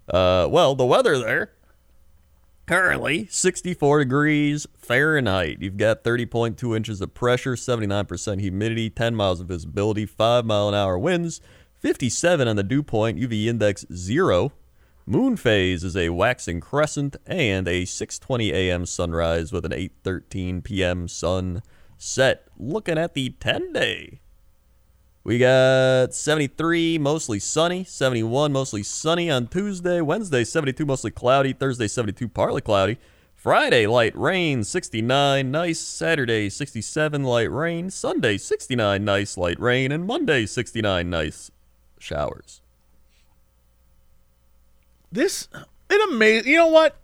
Uh, well, the weather there currently 64 degrees Fahrenheit. You've got 30.2 inches of pressure, 79% humidity, 10 miles of visibility, 5 mile an hour winds, 57 on the dew point, UV index 0. Moon phase is a waxing crescent and a 6:20 a.m. sunrise with an 8:13 p.m. sunset. Looking at the 10 day. We got 73, mostly sunny. 71, mostly sunny on Tuesday. Wednesday, 72, mostly cloudy. Thursday, 72, partly cloudy. Friday, light rain. 69, nice. Saturday, 67, light rain. Sunday, 69, nice, light rain. And Monday, 69, nice showers. This it amazes. You know what?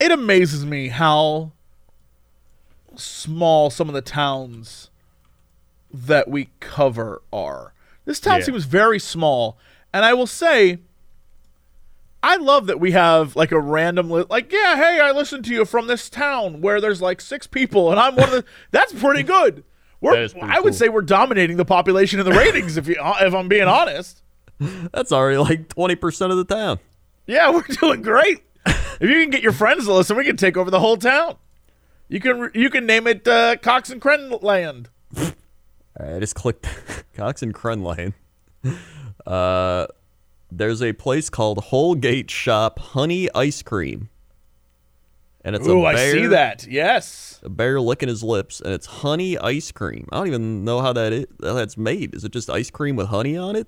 It amazes me how small some of the towns that we cover are. This town Yeah. seems very small, and I will say, I love that we have like a random li- like yeah, hey, I listened to you from this town where there's like six people, and I'm one of the. That's pretty good. We're, That is pretty I would cool. say we're dominating the population in the ratings if you uh, if I'm being honest. That's already like 20% of the town. Yeah, we're doing great. if you can get your friends to listen, we can take over the whole town. You can you can name it uh, Cox and Kren Land. I just clicked Cox and Crun Lane. Uh, there's a place called Holgate Shop Honey Ice Cream. And it's Ooh, a I bear, see that. Yes. A bear licking his lips, and it's honey ice cream. I don't even know how that is, how that's made. Is it just ice cream with honey on it,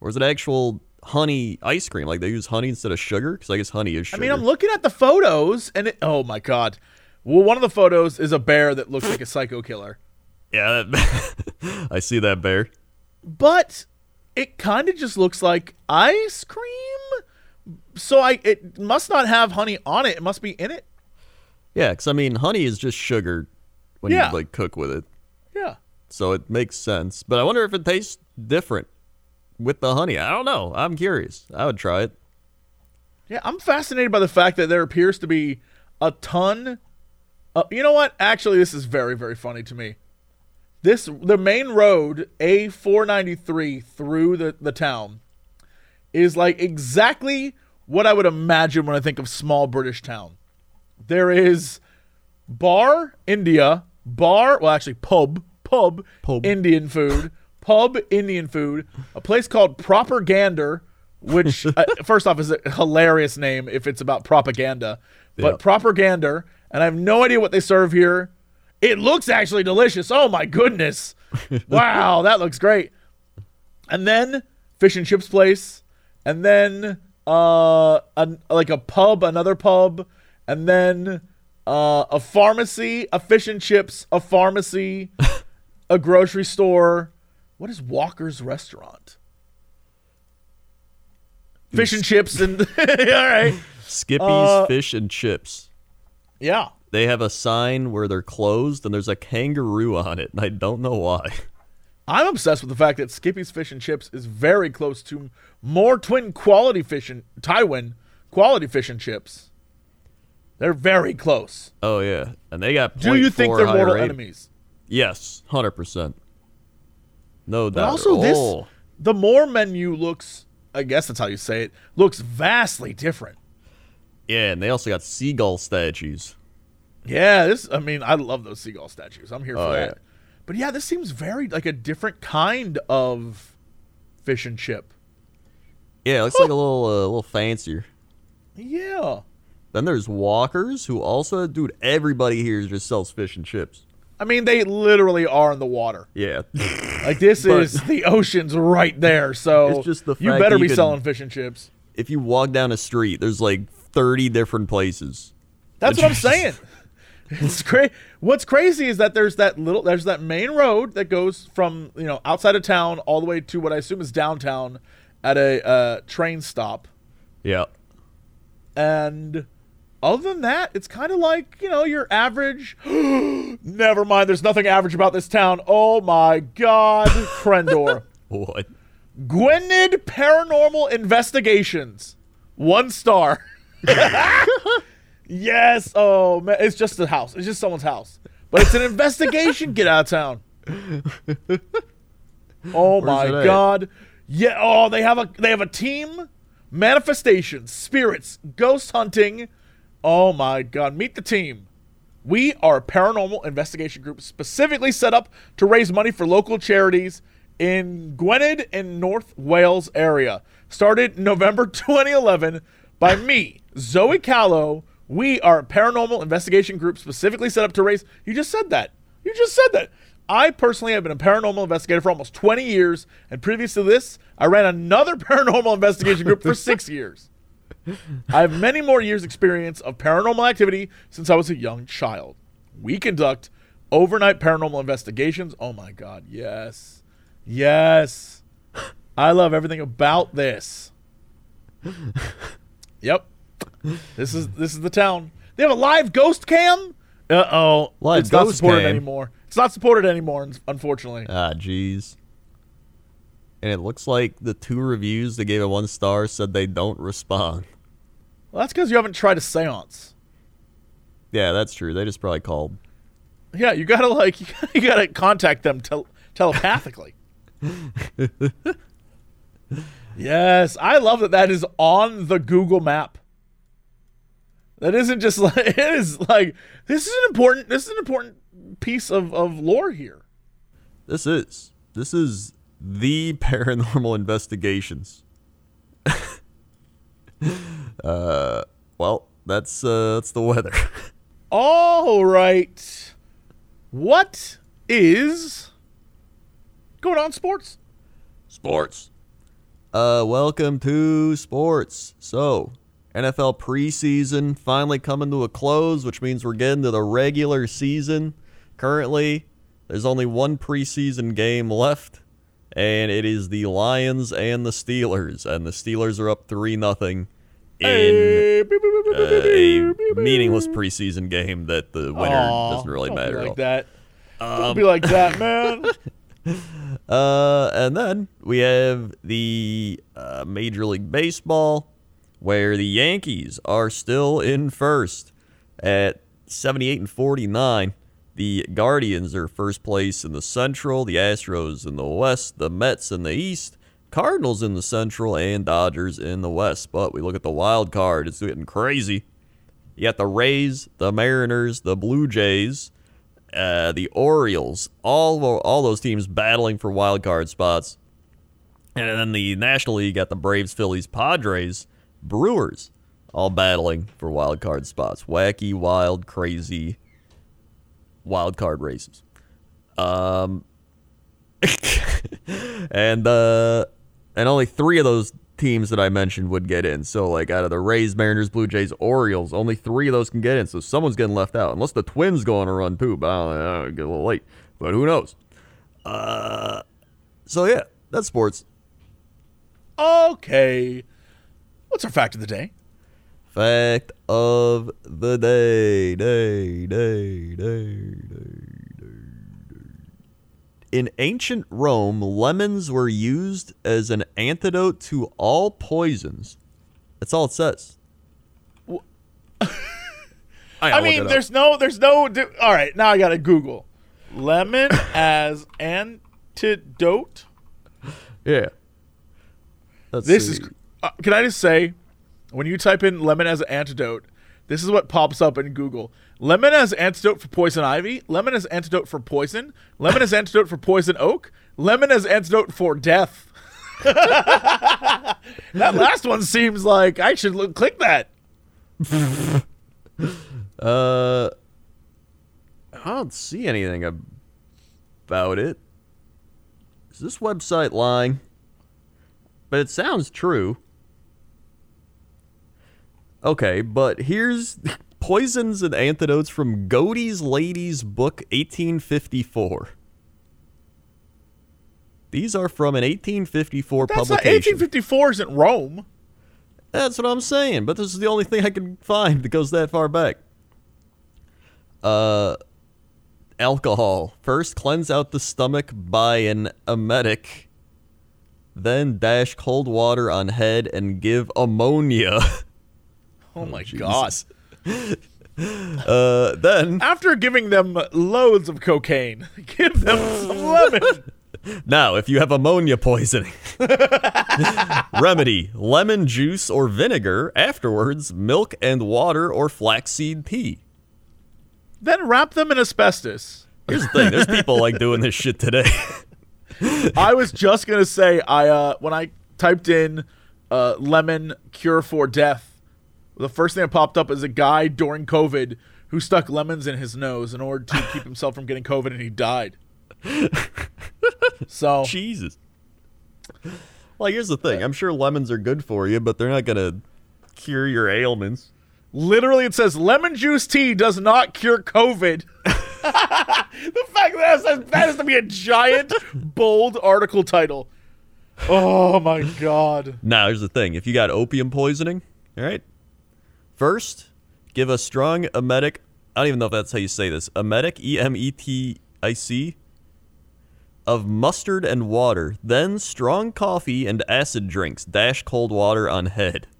or is it actual honey ice cream? Like they use honey instead of sugar? Because I guess honey is I mean, I'm looking at the photos, and it, oh my god. Well, one of the photos is a bear that looks like a psycho killer, yeah, that, I see that bear. but it kind of just looks like ice cream. So I it must not have honey on it. It must be in it. Yeah, because I mean, honey is just sugar when Yeah. you like cook with it. Yeah. so it makes sense. But I wonder if it tastes different with the honey. I don't know. I'm curious. I would try it. Yeah, I'm fascinated by the fact that there appears to be a ton. Uh, you know what? Actually, this is very, very funny to me. This the main road A493 through the the town is like exactly what I would imagine when I think of small British town. There is bar India, bar well actually pub, pub, Pub. Indian food, pub Indian food, a place called Propagander, which uh, first off is a hilarious name if it's about propaganda, but Yeah. Propagander, and I have no idea what they serve here. It looks actually delicious. Oh my goodness. wow, that looks great. And then fish and chips place, and then uh an, like a pub, another pub, and then uh, a pharmacy, a fish and chips, a pharmacy, a grocery store. What is Walker's restaurant? fish and chips and all right. Skippy's Uh, Fish and Chips. Yeah. They have a sign where they're closed and there's a kangaroo on it, and I don't know why. I'm obsessed with the fact that Skippy's Fish and Chips is very close to more twin quality fish and Tywyn quality fish and chips. They're very close. Oh yeah, and they got. Do you think they're mortal enemies? Yes, hundred percent. No doubt. But also, this Oh, the more menu looks. I guess that's how you say it. Looks vastly different. yeah, and they also got seagull statues. Yeah, this. I mean, I love those seagull statues. I'm here for Oh, that. yeah. But yeah, this seems very like a different kind of fish and chip. Yeah, it looks like a little, uh, little fancier. Yeah. Then there's Walkers, who also, dude, everybody here just sells fish and chips. I mean, they literally are in the water. Yeah, Like this But- is the ocean's right there. So It's just the you better be could- selling fish and chips. if you walk down a street, there's like 30 different places. That's what I'm saying. It's cra- What's crazy is that there's that little there's that main road that goes from you know outside of town all the way to what I assume is downtown at a uh, train stop, Yeah. and other than that, it's kind of like you know your average. Never mind, there's nothing average about this town. Oh my God, Crendor. What? Gwynedd Paranormal Investigations. One star. yes. Oh man, it's just a house. It's just someone's house. But it's an investigation. Get out of town. Oh my it at? god. Yeah. Oh, they have a they have a team. Manifestations, spirits, ghost hunting. Oh my god. Meet the team. We are a paranormal investigation group specifically set up to raise money for local charities in Gwynedd and North Wales area. Started November 2011 by me, Zoe Callow. We are a paranormal investigation group specifically set up to raise. You just said that. You just said that. I personally have been a paranormal investigator for almost 20 years, and previous to this, I ran another paranormal investigation group for six years. I have many more years' experience of paranormal activity since I was a young child. We conduct overnight paranormal investigations. Oh my God, yes. Yes. I love everything about this. Yep. This is this is the town. They have a live ghost cam? Uh oh. Live It's not supported cam? anymore. It's not supported anymore, unfortunately. Ah, jeez. And it looks like the two reviews that gave it one star said they don't respond. Well, that's because you haven't tried a seance. Yeah, that's true. They just probably called. Yeah, you gotta like you gotta, you gotta contact them tel- telepathically. yes, I love that. That is on the Google Map. That isn't just like it is like this is an important this is an important piece of of lore here. This is. This is the paranormal investigations. uh, well, that's uh, that's the weather. All right, what is going on, sports? Sports. Uh, welcome to sports. So, NFL preseason finally coming to a close, which means we're getting to the regular season. Currently, there's only one preseason game left, and it is the Lions and the Steelers, and the Steelers are up three nothing in uh, a meaningless preseason game that the winner Aw, doesn't really don't matter Be at all. like that. don't be like that, man. Uh, and then we have the uh, Major League Baseball, where the Yankees are still in first at 78 and 49. The Guardians are first place in the Central, the Astros in the West, the Mets in the East, Cardinals in the Central, and Dodgers in the West. But we look at the wild card, it's getting crazy. You got the Rays, the Mariners, the Blue Jays, uh, the Orioles, all all those teams battling for wild card spots. And then the National League got the Braves, Phillies, Padres, Brewers, all battling for wild card spots. Wacky, wild, crazy wild card races. Um, and uh, and only three of those teams that I mentioned would get in. So like out of the Rays, Mariners, Blue Jays, Orioles, only three of those can get in. So someone's getting left out, unless the Twins go on a run too. But I don't know, get a little late. But who knows? Uh, so yeah, that's sports. Okay. What's our fact of the day? Fact of the day, day, day, day, day, day. In ancient Rome, lemons were used as an antidote to all poisons. That's all it says. I mean, there's no, there's no. Do, all right, now I gotta Google lemon as antidote. yeah. Let's This see. is. Uh, can I just say, when you type in lemon as an antidote, this is what pops up in Google. Lemon as antidote for poison ivy. Lemon as antidote for poison. Lemon as antidote for poison oak. Lemon as antidote for death. that last one seems like I should look, click that. Uh, I don't see anything about it. Is this website lying? But it sounds true. Okay, but here's Poisons and Antidotes from Godey's Ladies Book 1854. These are from an 1854 That's not publication. 1854 isn't Rome. That's what I'm saying, but this is the only thing I can find that goes that far back. Uh, alcohol. First, cleanse out the stomach by an emetic. Then dash cold water on head and give ammonia. Oh my Jesus. god. Uh, then After giving them loads of cocaine, give them some lemon. now, if you have ammonia poisoning, remedy: lemon juice or vinegar. Afterwards, milk and water or flaxseed tea. then wrap them in asbestos. Here's the thing: there's people like doing this shit today. I was just gonna say I uh when I typed in uh lemon cure for death, the first thing that popped up is a guy during COVID who stuck lemons in his nose in order to keep himself from getting COVID and he died. So Jesus. Well, here's the thing. Uh, I'm sure lemons are good for you, but they're not gonna cure your ailments. literally it says lemon juice tea does not cure COVID. the fact that it says that has to be a giant bold article title. Oh my god. Now, here's the thing. If you got opium poisoning, all right, first give a strong emetic. I don't even know if that's how you say this. Emetic, E M E T I C, of mustard and water. Then strong coffee and acid drinks. Dash cold water on head.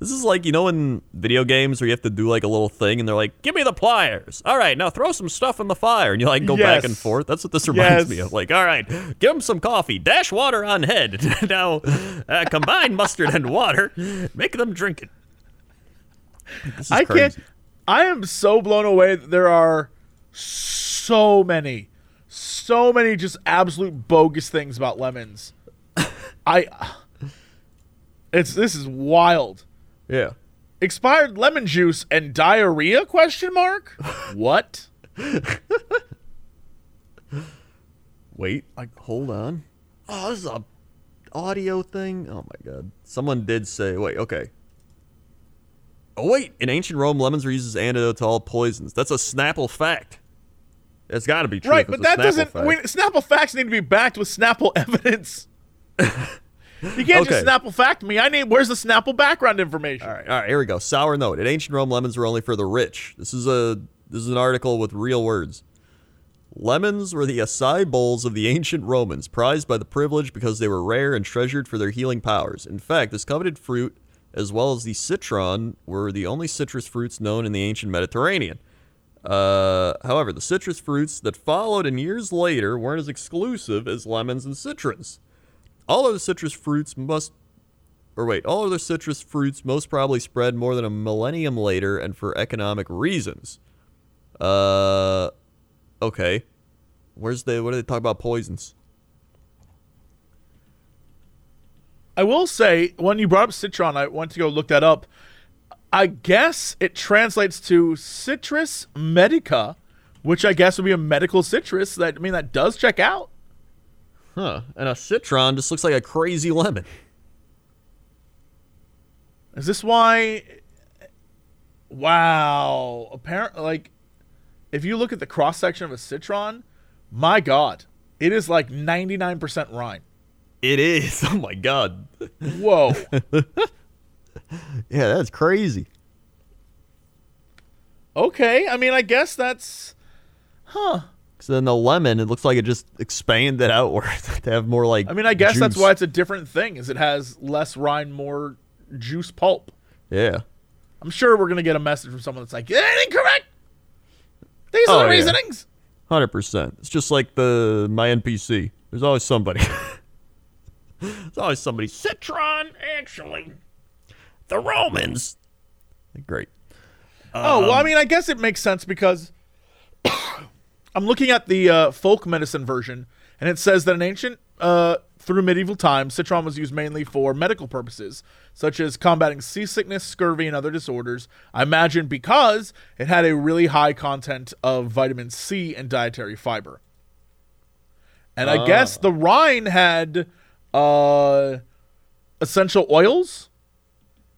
This is like, you know, in video games where you have to do like a little thing and they're like, give me the pliers. All right, now throw some stuff in the fire. And you like go back and forth. That's what this reminds Yes. me of. Like, all right, give them some coffee. Dash water on head. now, uh, combine mustard and water. Make them drink it. I crazy. can't. I am so blown away that there are so many, so many just absolute bogus things about lemons. I. It's this is wild. Yeah. Expired lemon juice and diarrhea? Question mark. What? Wait, like, hold on. Oh, this is a audio thing. Oh my god. Someone did say, wait, okay. Oh wait, in ancient Rome, lemons were used as antidote to all poisons. That's a Snapple fact. It's got to be true. right, but that Snapple doesn't. fact. Wait, Snapple facts need to be backed with Snapple evidence. you can't just Snapple fact me. I need. Where's the Snapple background information? All right, all right, here we go. Sour note. In ancient Rome, lemons were only for the rich. This is a this is an article with real words. Lemons were the acai bowls of the ancient Romans, prized by the privileged because they were rare and treasured for their healing powers. In fact, this coveted fruit, as well as the citron, were the only citrus fruits known in the ancient Mediterranean. Uh, however, the citrus fruits that followed in years later weren't as exclusive as lemons and citrons. All other citrus fruits must or wait, all other citrus fruits most probably spread more than a millennium later and for economic reasons. Uh, okay. Where's the, what do they talk about poisons? I will say, when you brought up citron, I went to go look that up. I guess it translates to citrus medica, which I guess would be a medical citrus. That I mean, that does check out. Huh. And a citron just looks like a crazy lemon. Is this why? Wow. Apparently, like, if you look at the cross section of a citron, my God, it is like ninety nine percent rind. It is. Oh my god. Whoa. Yeah, that's crazy. okay. I mean, I guess that's. Huh. So then the lemon, it looks like it just expanded outward to have more like. I mean, I guess that's why it's a different thing. Is it has less rind, more juice pulp. Yeah. I'm sure we're gonna get a message from someone that's like, "It ain't incorrect. These Oh, are the yeah. reasonings." Hundred percent. It's just like the my NPC. There's always somebody. There's always somebody. Citron, actually, the Romans. Great. Oh well, I mean, I guess it makes sense because I'm looking at the uh, folk medicine version, and it says that in ancient, uh, through medieval times, citron was used mainly for medical purposes, such as combating seasickness, scurvy, and other disorders. I imagine because it had a really high content of vitamin C and dietary fiber. And I guess the Rhine had uh, essential oils.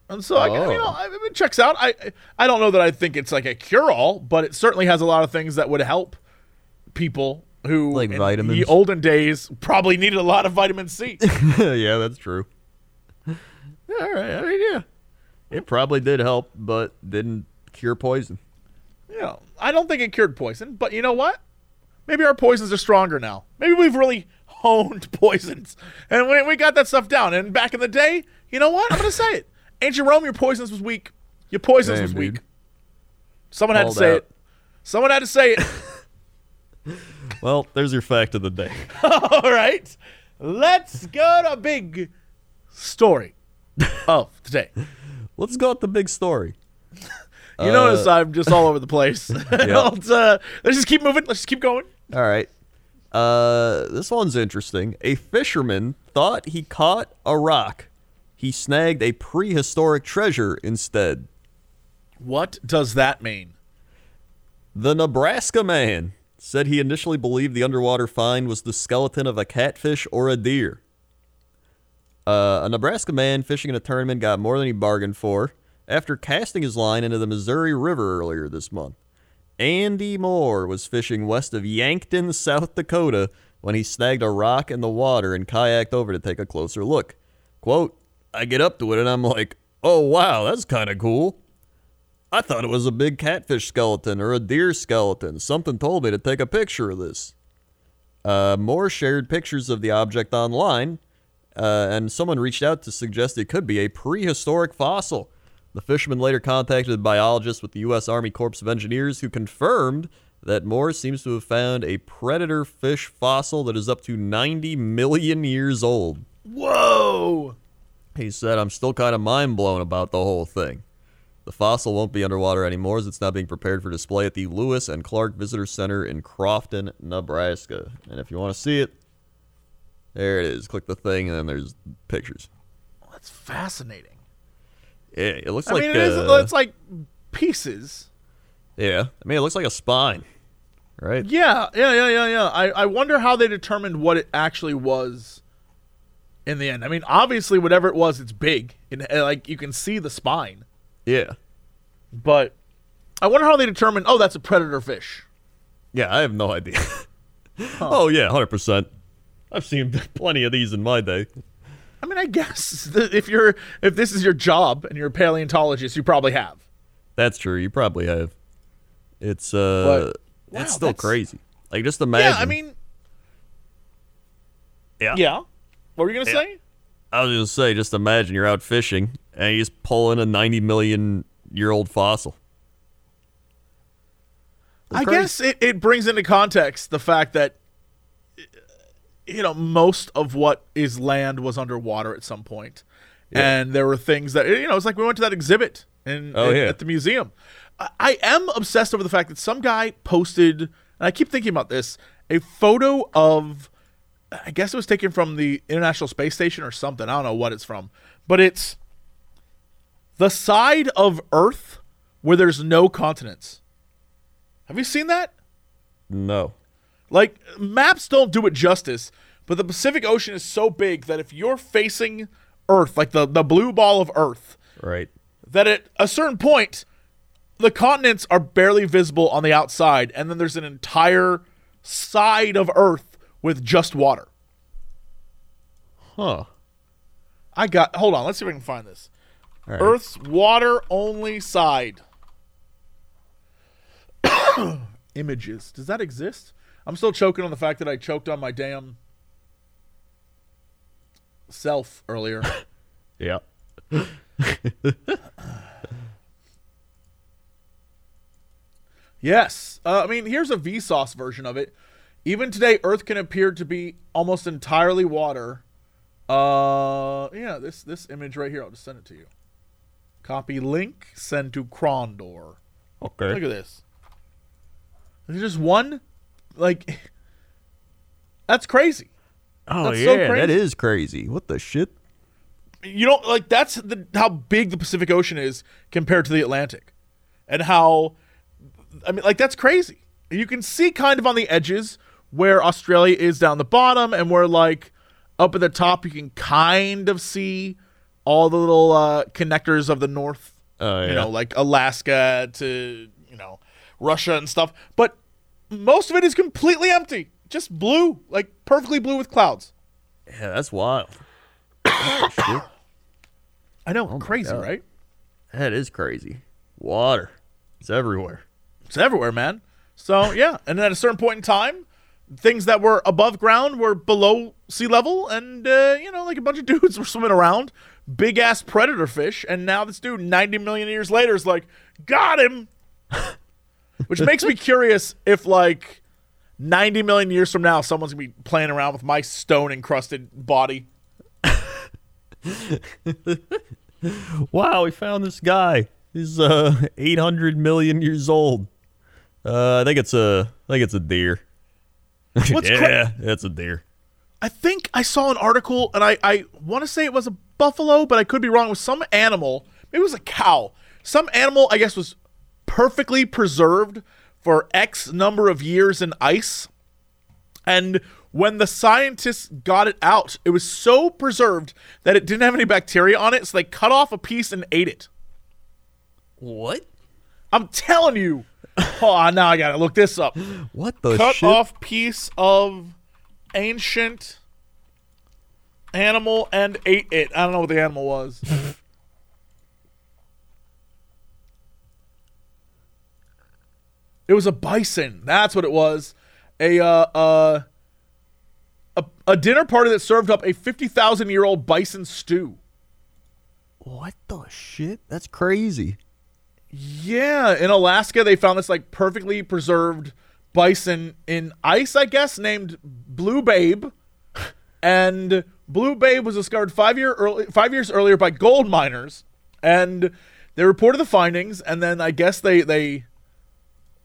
And so, I, you Oh. know, I, it checks out. I I don't know that I think it's like a cure all, but it certainly has a lot of things that would help people who, Like in vitamins. the olden days, probably needed a lot of vitamin C. yeah, that's true. Yeah, all right. I mean, yeah, it probably did help, but didn't cure poison. you know, I don't think it cured poison, but you know what? Maybe our poisons are stronger now. Maybe we've really honed poisons, and we, we got that stuff down. And back in the day, you know what? I'm gonna say it. Ancient Rome, your poisons was weak. Your poisons Damn, was weak. dude. Someone had to say out. it. Someone had to say it. Well, there's your fact of the day. All right, let's go to big story of today. Let's go with the big story. You notice I'm just all over the place. uh, let's just keep moving. Let's just keep going. All right. Uh, this one's interesting. A fisherman thought he caught a rock. He snagged a prehistoric treasure instead. What does that mean? The Nebraska man said he initially believed the underwater find was the skeleton of a catfish or a deer. Uh, a Nebraska man fishing in a tournament got more than he bargained for after casting his line into the Missouri River earlier this month. Andy Moore was fishing west of Yankton, South Dakota, when he snagged a rock in the water and kayaked over to take a closer look. Quote, I get up to it and I'm like, oh wow, that's kind of cool. I thought it was a big catfish skeleton or a deer skeleton. Something told me to take a picture of this. Uh, Moore shared pictures of the object online, uh, and someone reached out to suggest it could be a prehistoric fossil. The fisherman later contacted biologists with the U.S. Army Corps of Engineers, who confirmed that Moore seems to have found a predator fish fossil that is up to 90 million years old. Whoa! He said, I'm still kind of mind blown about the whole thing. The fossil won't be underwater anymore as it's now being prepared for display at the Lewis and Clark Visitor Center in Crofton, Nebraska. And if you want to see it, there it is. Click the thing, and then there's pictures. That's fascinating. Yeah, it looks I like mean, it is, uh, it's like pieces. yeah. I mean, it looks like a spine, right? Yeah, yeah, yeah, yeah, yeah. I, I wonder how they determined what it actually was in the end. I mean, obviously, whatever it was, it's big. And, uh, like, you can see the spine. Yeah, But I wonder how they determined, oh, that's a predator fish. yeah. I have no idea. Oh yeah, hundred percent. I've seen plenty of these in my day. I mean, I guess that if you're if this is your job and you're a paleontologist, you probably have. That's true. You probably have. It's uh, But- wow, it's still that's- crazy. Like just imagine. Yeah, I mean, yeah. yeah. What were you gonna Yeah. say? I was gonna say, just imagine you're out fishing and you just pull in a 90 million year old fossil. That's I crazy. guess it, it brings into context the fact that you know most of what is land was underwater at some point. and there were things that you know it's like we went to that exhibit in, Oh, in- yeah. at the museum. I am obsessed over the fact that some guy posted, and I keep thinking about this, a photo of I guess it was taken from the International Space Station or something. I don't know what it's from, but it's the side of Earth where there's no continents. Have you seen that? No. Like maps don't do it justice, but the Pacific Ocean is so big that if you're facing Earth, like the the blue ball of Earth, Right. that at a certain point the continents are barely visible on the outside and then there's an entire side of Earth with just water. Huh. I got. Hold on. Let's see if I can find this. Right. Earth's water only side. Images. Does that exist? I'm still choking on the fact that I choked on my damn self earlier. Yeah. yes. Uh, I mean, here's a Vsauce version of it. Even today, Earth can appear to be almost entirely water. Uh, yeah, this this image right here. I'll just send it to you. Copy link. Send to Crendor. Okay. Look at this. There's just one, like, that's crazy. oh That's yeah, that crazy. is crazy. What the shit? You don't like that's the how big the Pacific Ocean is compared to the Atlantic, and how, I mean, like that's crazy. You can see kind of on the edges where Australia is down the bottom, and where like up at the top you can kind of see all the little uh, connectors of the North Oh yeah. you know, like Alaska to, you know, Russia and stuff. But most of it is completely empty. Just blue, like perfectly blue with clouds. yeah, that's wild. I know, crazy, God. right? That is crazy. Water. It's everywhere. It's everywhere, man. So, yeah. And then at a certain point in time, things that were above ground were below sea level. And, uh, you know, like a bunch of dudes were swimming around, big ass predator fish. And now this dude, 90 million years later, is like, got him. Which makes me curious if, like, 90 million years from now, someone's going to be playing around with my stone encrusted body. Wow, we found this guy. He's uh 800 million years old. Uh, I think it's a I think it's a deer. What's yeah, cra- it's a deer. I think I saw an article, and I, I want to say it was a buffalo, but I could be wrong. It was some animal, maybe it was a cow. Some animal, I guess, was perfectly preserved for X number of years in ice. And when the scientists got it out, it was so preserved that it didn't have any bacteria on it, so they cut off a piece and ate it. What? I'm telling you. Oh, now I gotta look this up. What the cut shit? off piece of ancient animal and ate it. I don't know what the animal was. it was a bison. That's what it was. A uh, uh a, a dinner party that served up a 50,000 year old bison stew. What the shit? That's crazy. Yeah, in Alaska, they found this like perfectly preserved bison in ice, I guess, named Blue Babe. And Blue Babe was discovered five year early, five years earlier by gold miners, and they reported the findings. And then I guess they they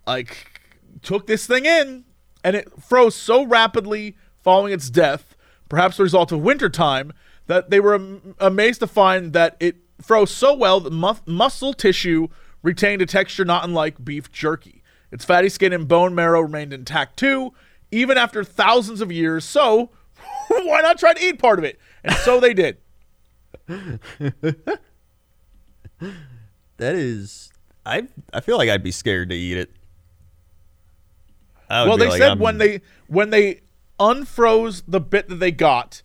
like took this thing in, and it froze so rapidly following its death, perhaps the result of wintertime, that they were am- amazed to find that it froze so well that mu- muscle tissue retained a texture not unlike beef jerky. Its fatty skin and bone marrow remained intact too, even after thousands of years. So, why not try to eat part of it? And so they did. That is I I feel like I'd be scared to eat it. Well, they like, said I'm- when they when they unfroze the bit that they got,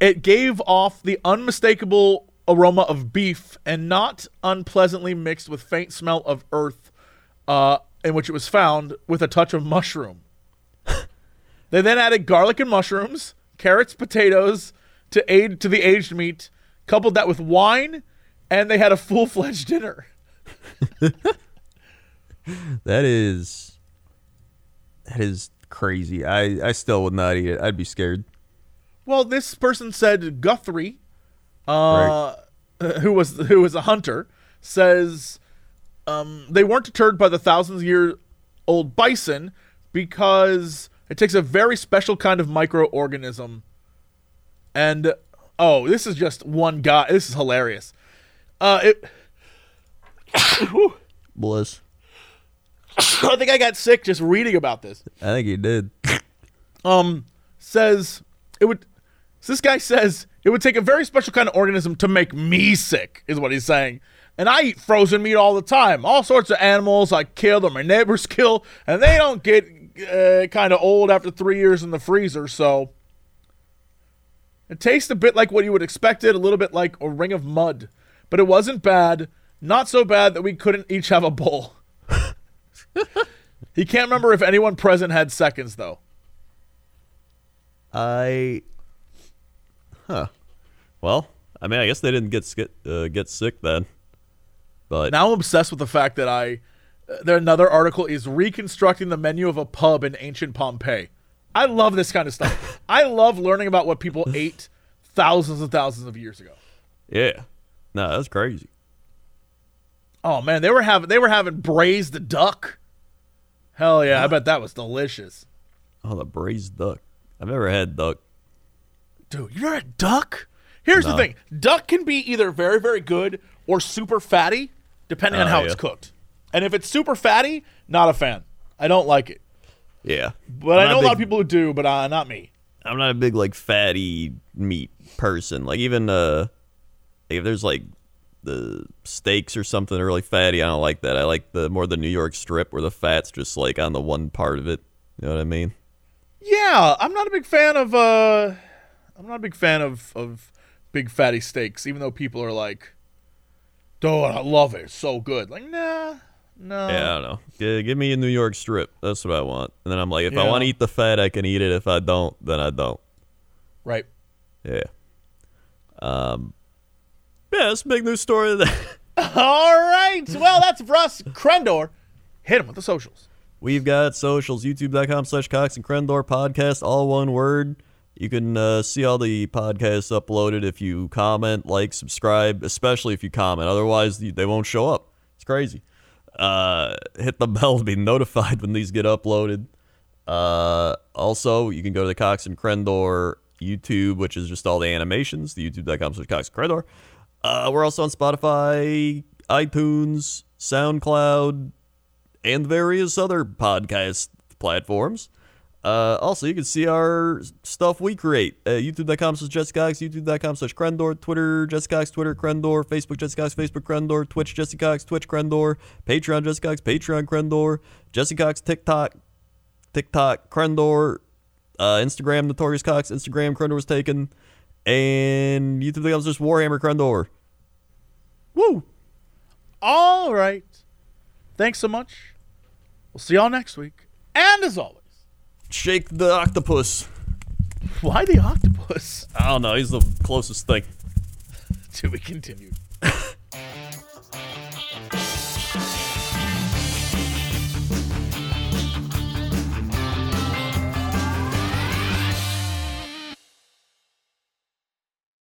it gave off the unmistakable aroma of beef and not unpleasantly mixed with faint smell of earth, uh, in which it was found with a touch of mushroom. they then added garlic and mushrooms, carrots, potatoes to aid to the aged meat, coupled that with wine, and they had a full fledged dinner. that is that is crazy. I I still would not eat it. I'd be scared. Well, this person said Guthrie, uh, who was who was a hunter, says um, they weren't deterred by the thousands year old bison because it takes a very special kind of microorganism. And oh, this is just one guy. This is hilarious. Uh, it. Bliss. I think I got sick just reading about this. I think he did. um says it would so this guy says it would take a very special kind of organism to make me sick is what he's saying and i eat frozen meat all the time all sorts of animals i kill or my neighbors kill and they don't get uh, kind of old after three years in the freezer so It tastes a bit like what you would expect it, a little bit like a ring of mud, but it wasn't bad. Not so bad that we couldn't each have a bowl. He can't remember if anyone present had seconds though. I. Huh. Well, I mean, I guess they didn't get uh, get sick then. But Now I'm obsessed with the fact that I. Uh, there another article is reconstructing the menu of a pub in ancient Pompeii. I love this kind of stuff. I love learning about what people ate thousands and thousands of years ago. yeah, no, that's crazy. Oh man, they were having they were having braised duck. Hell yeah, I bet that was delicious. Oh, the braised duck. I've never had duck. Dude, you're a duck? Here's the thing. Duck can be either very, very good or super fatty, depending on Oh, how yeah. it's cooked. And if it's super fatty, not a fan. I don't like it. Yeah, But I'm I know a lot of people who do, but uh, not me. I'm not a big like fatty meat person. Like even uh, if there's like the steaks or something are really fatty, I don't like that. I like the more the New York strip where the fat's just like on the one part of it. You know what I mean? Yeah, I'm not a big fan of uh I'm not a big fan of of big fatty steaks, even though people are like, Dude, I love it. It's so good. Like, nah, no. Yeah, I don't know. G- give me a New York strip. That's what I want. And then I'm like, if I want to eat the fat, I can eat it. If I don't, then I don't. Right. Yeah. Um. Yeah, that's a big news story of the All right. Well, that's Russ us. Crendor. Hit him with the socials. We've got socials, youtube.com slash Cox and Crendor podcast, all one word. You can uh, see all the podcasts uploaded if you comment, like, subscribe, especially if you comment. Otherwise, they won't show up. It's crazy. Uh, hit the bell to be notified when these get uploaded. Uh, also, you can go to the Cox and Crendor YouTube, which is just all the animations, the youtube.com slash Cox and Crendor. Uh, we're also on Spotify, iTunes, SoundCloud, and various other podcast platforms. Uh, also, you can see our stuff we create at youtube.com slash jessecox, youtube.com slash crendor, Twitter, jessecox, Twitter, crendor, Facebook, jessecox, Facebook, crendor, Twitch, jessecox, Twitch, crendor, Patreon, jessecox, Patreon, crendor, jessecox, TikTok, TikTok, crendor, uh, Instagram, Notorious Cox, Instagram, crendor was taken, and youtube.com slash Warhammer, crendor. Woo! All right. Thanks so much. We'll see y'all next week. And as always, Shake the octopus. why the octopus? I don't know. He's the closest thing. To be continued.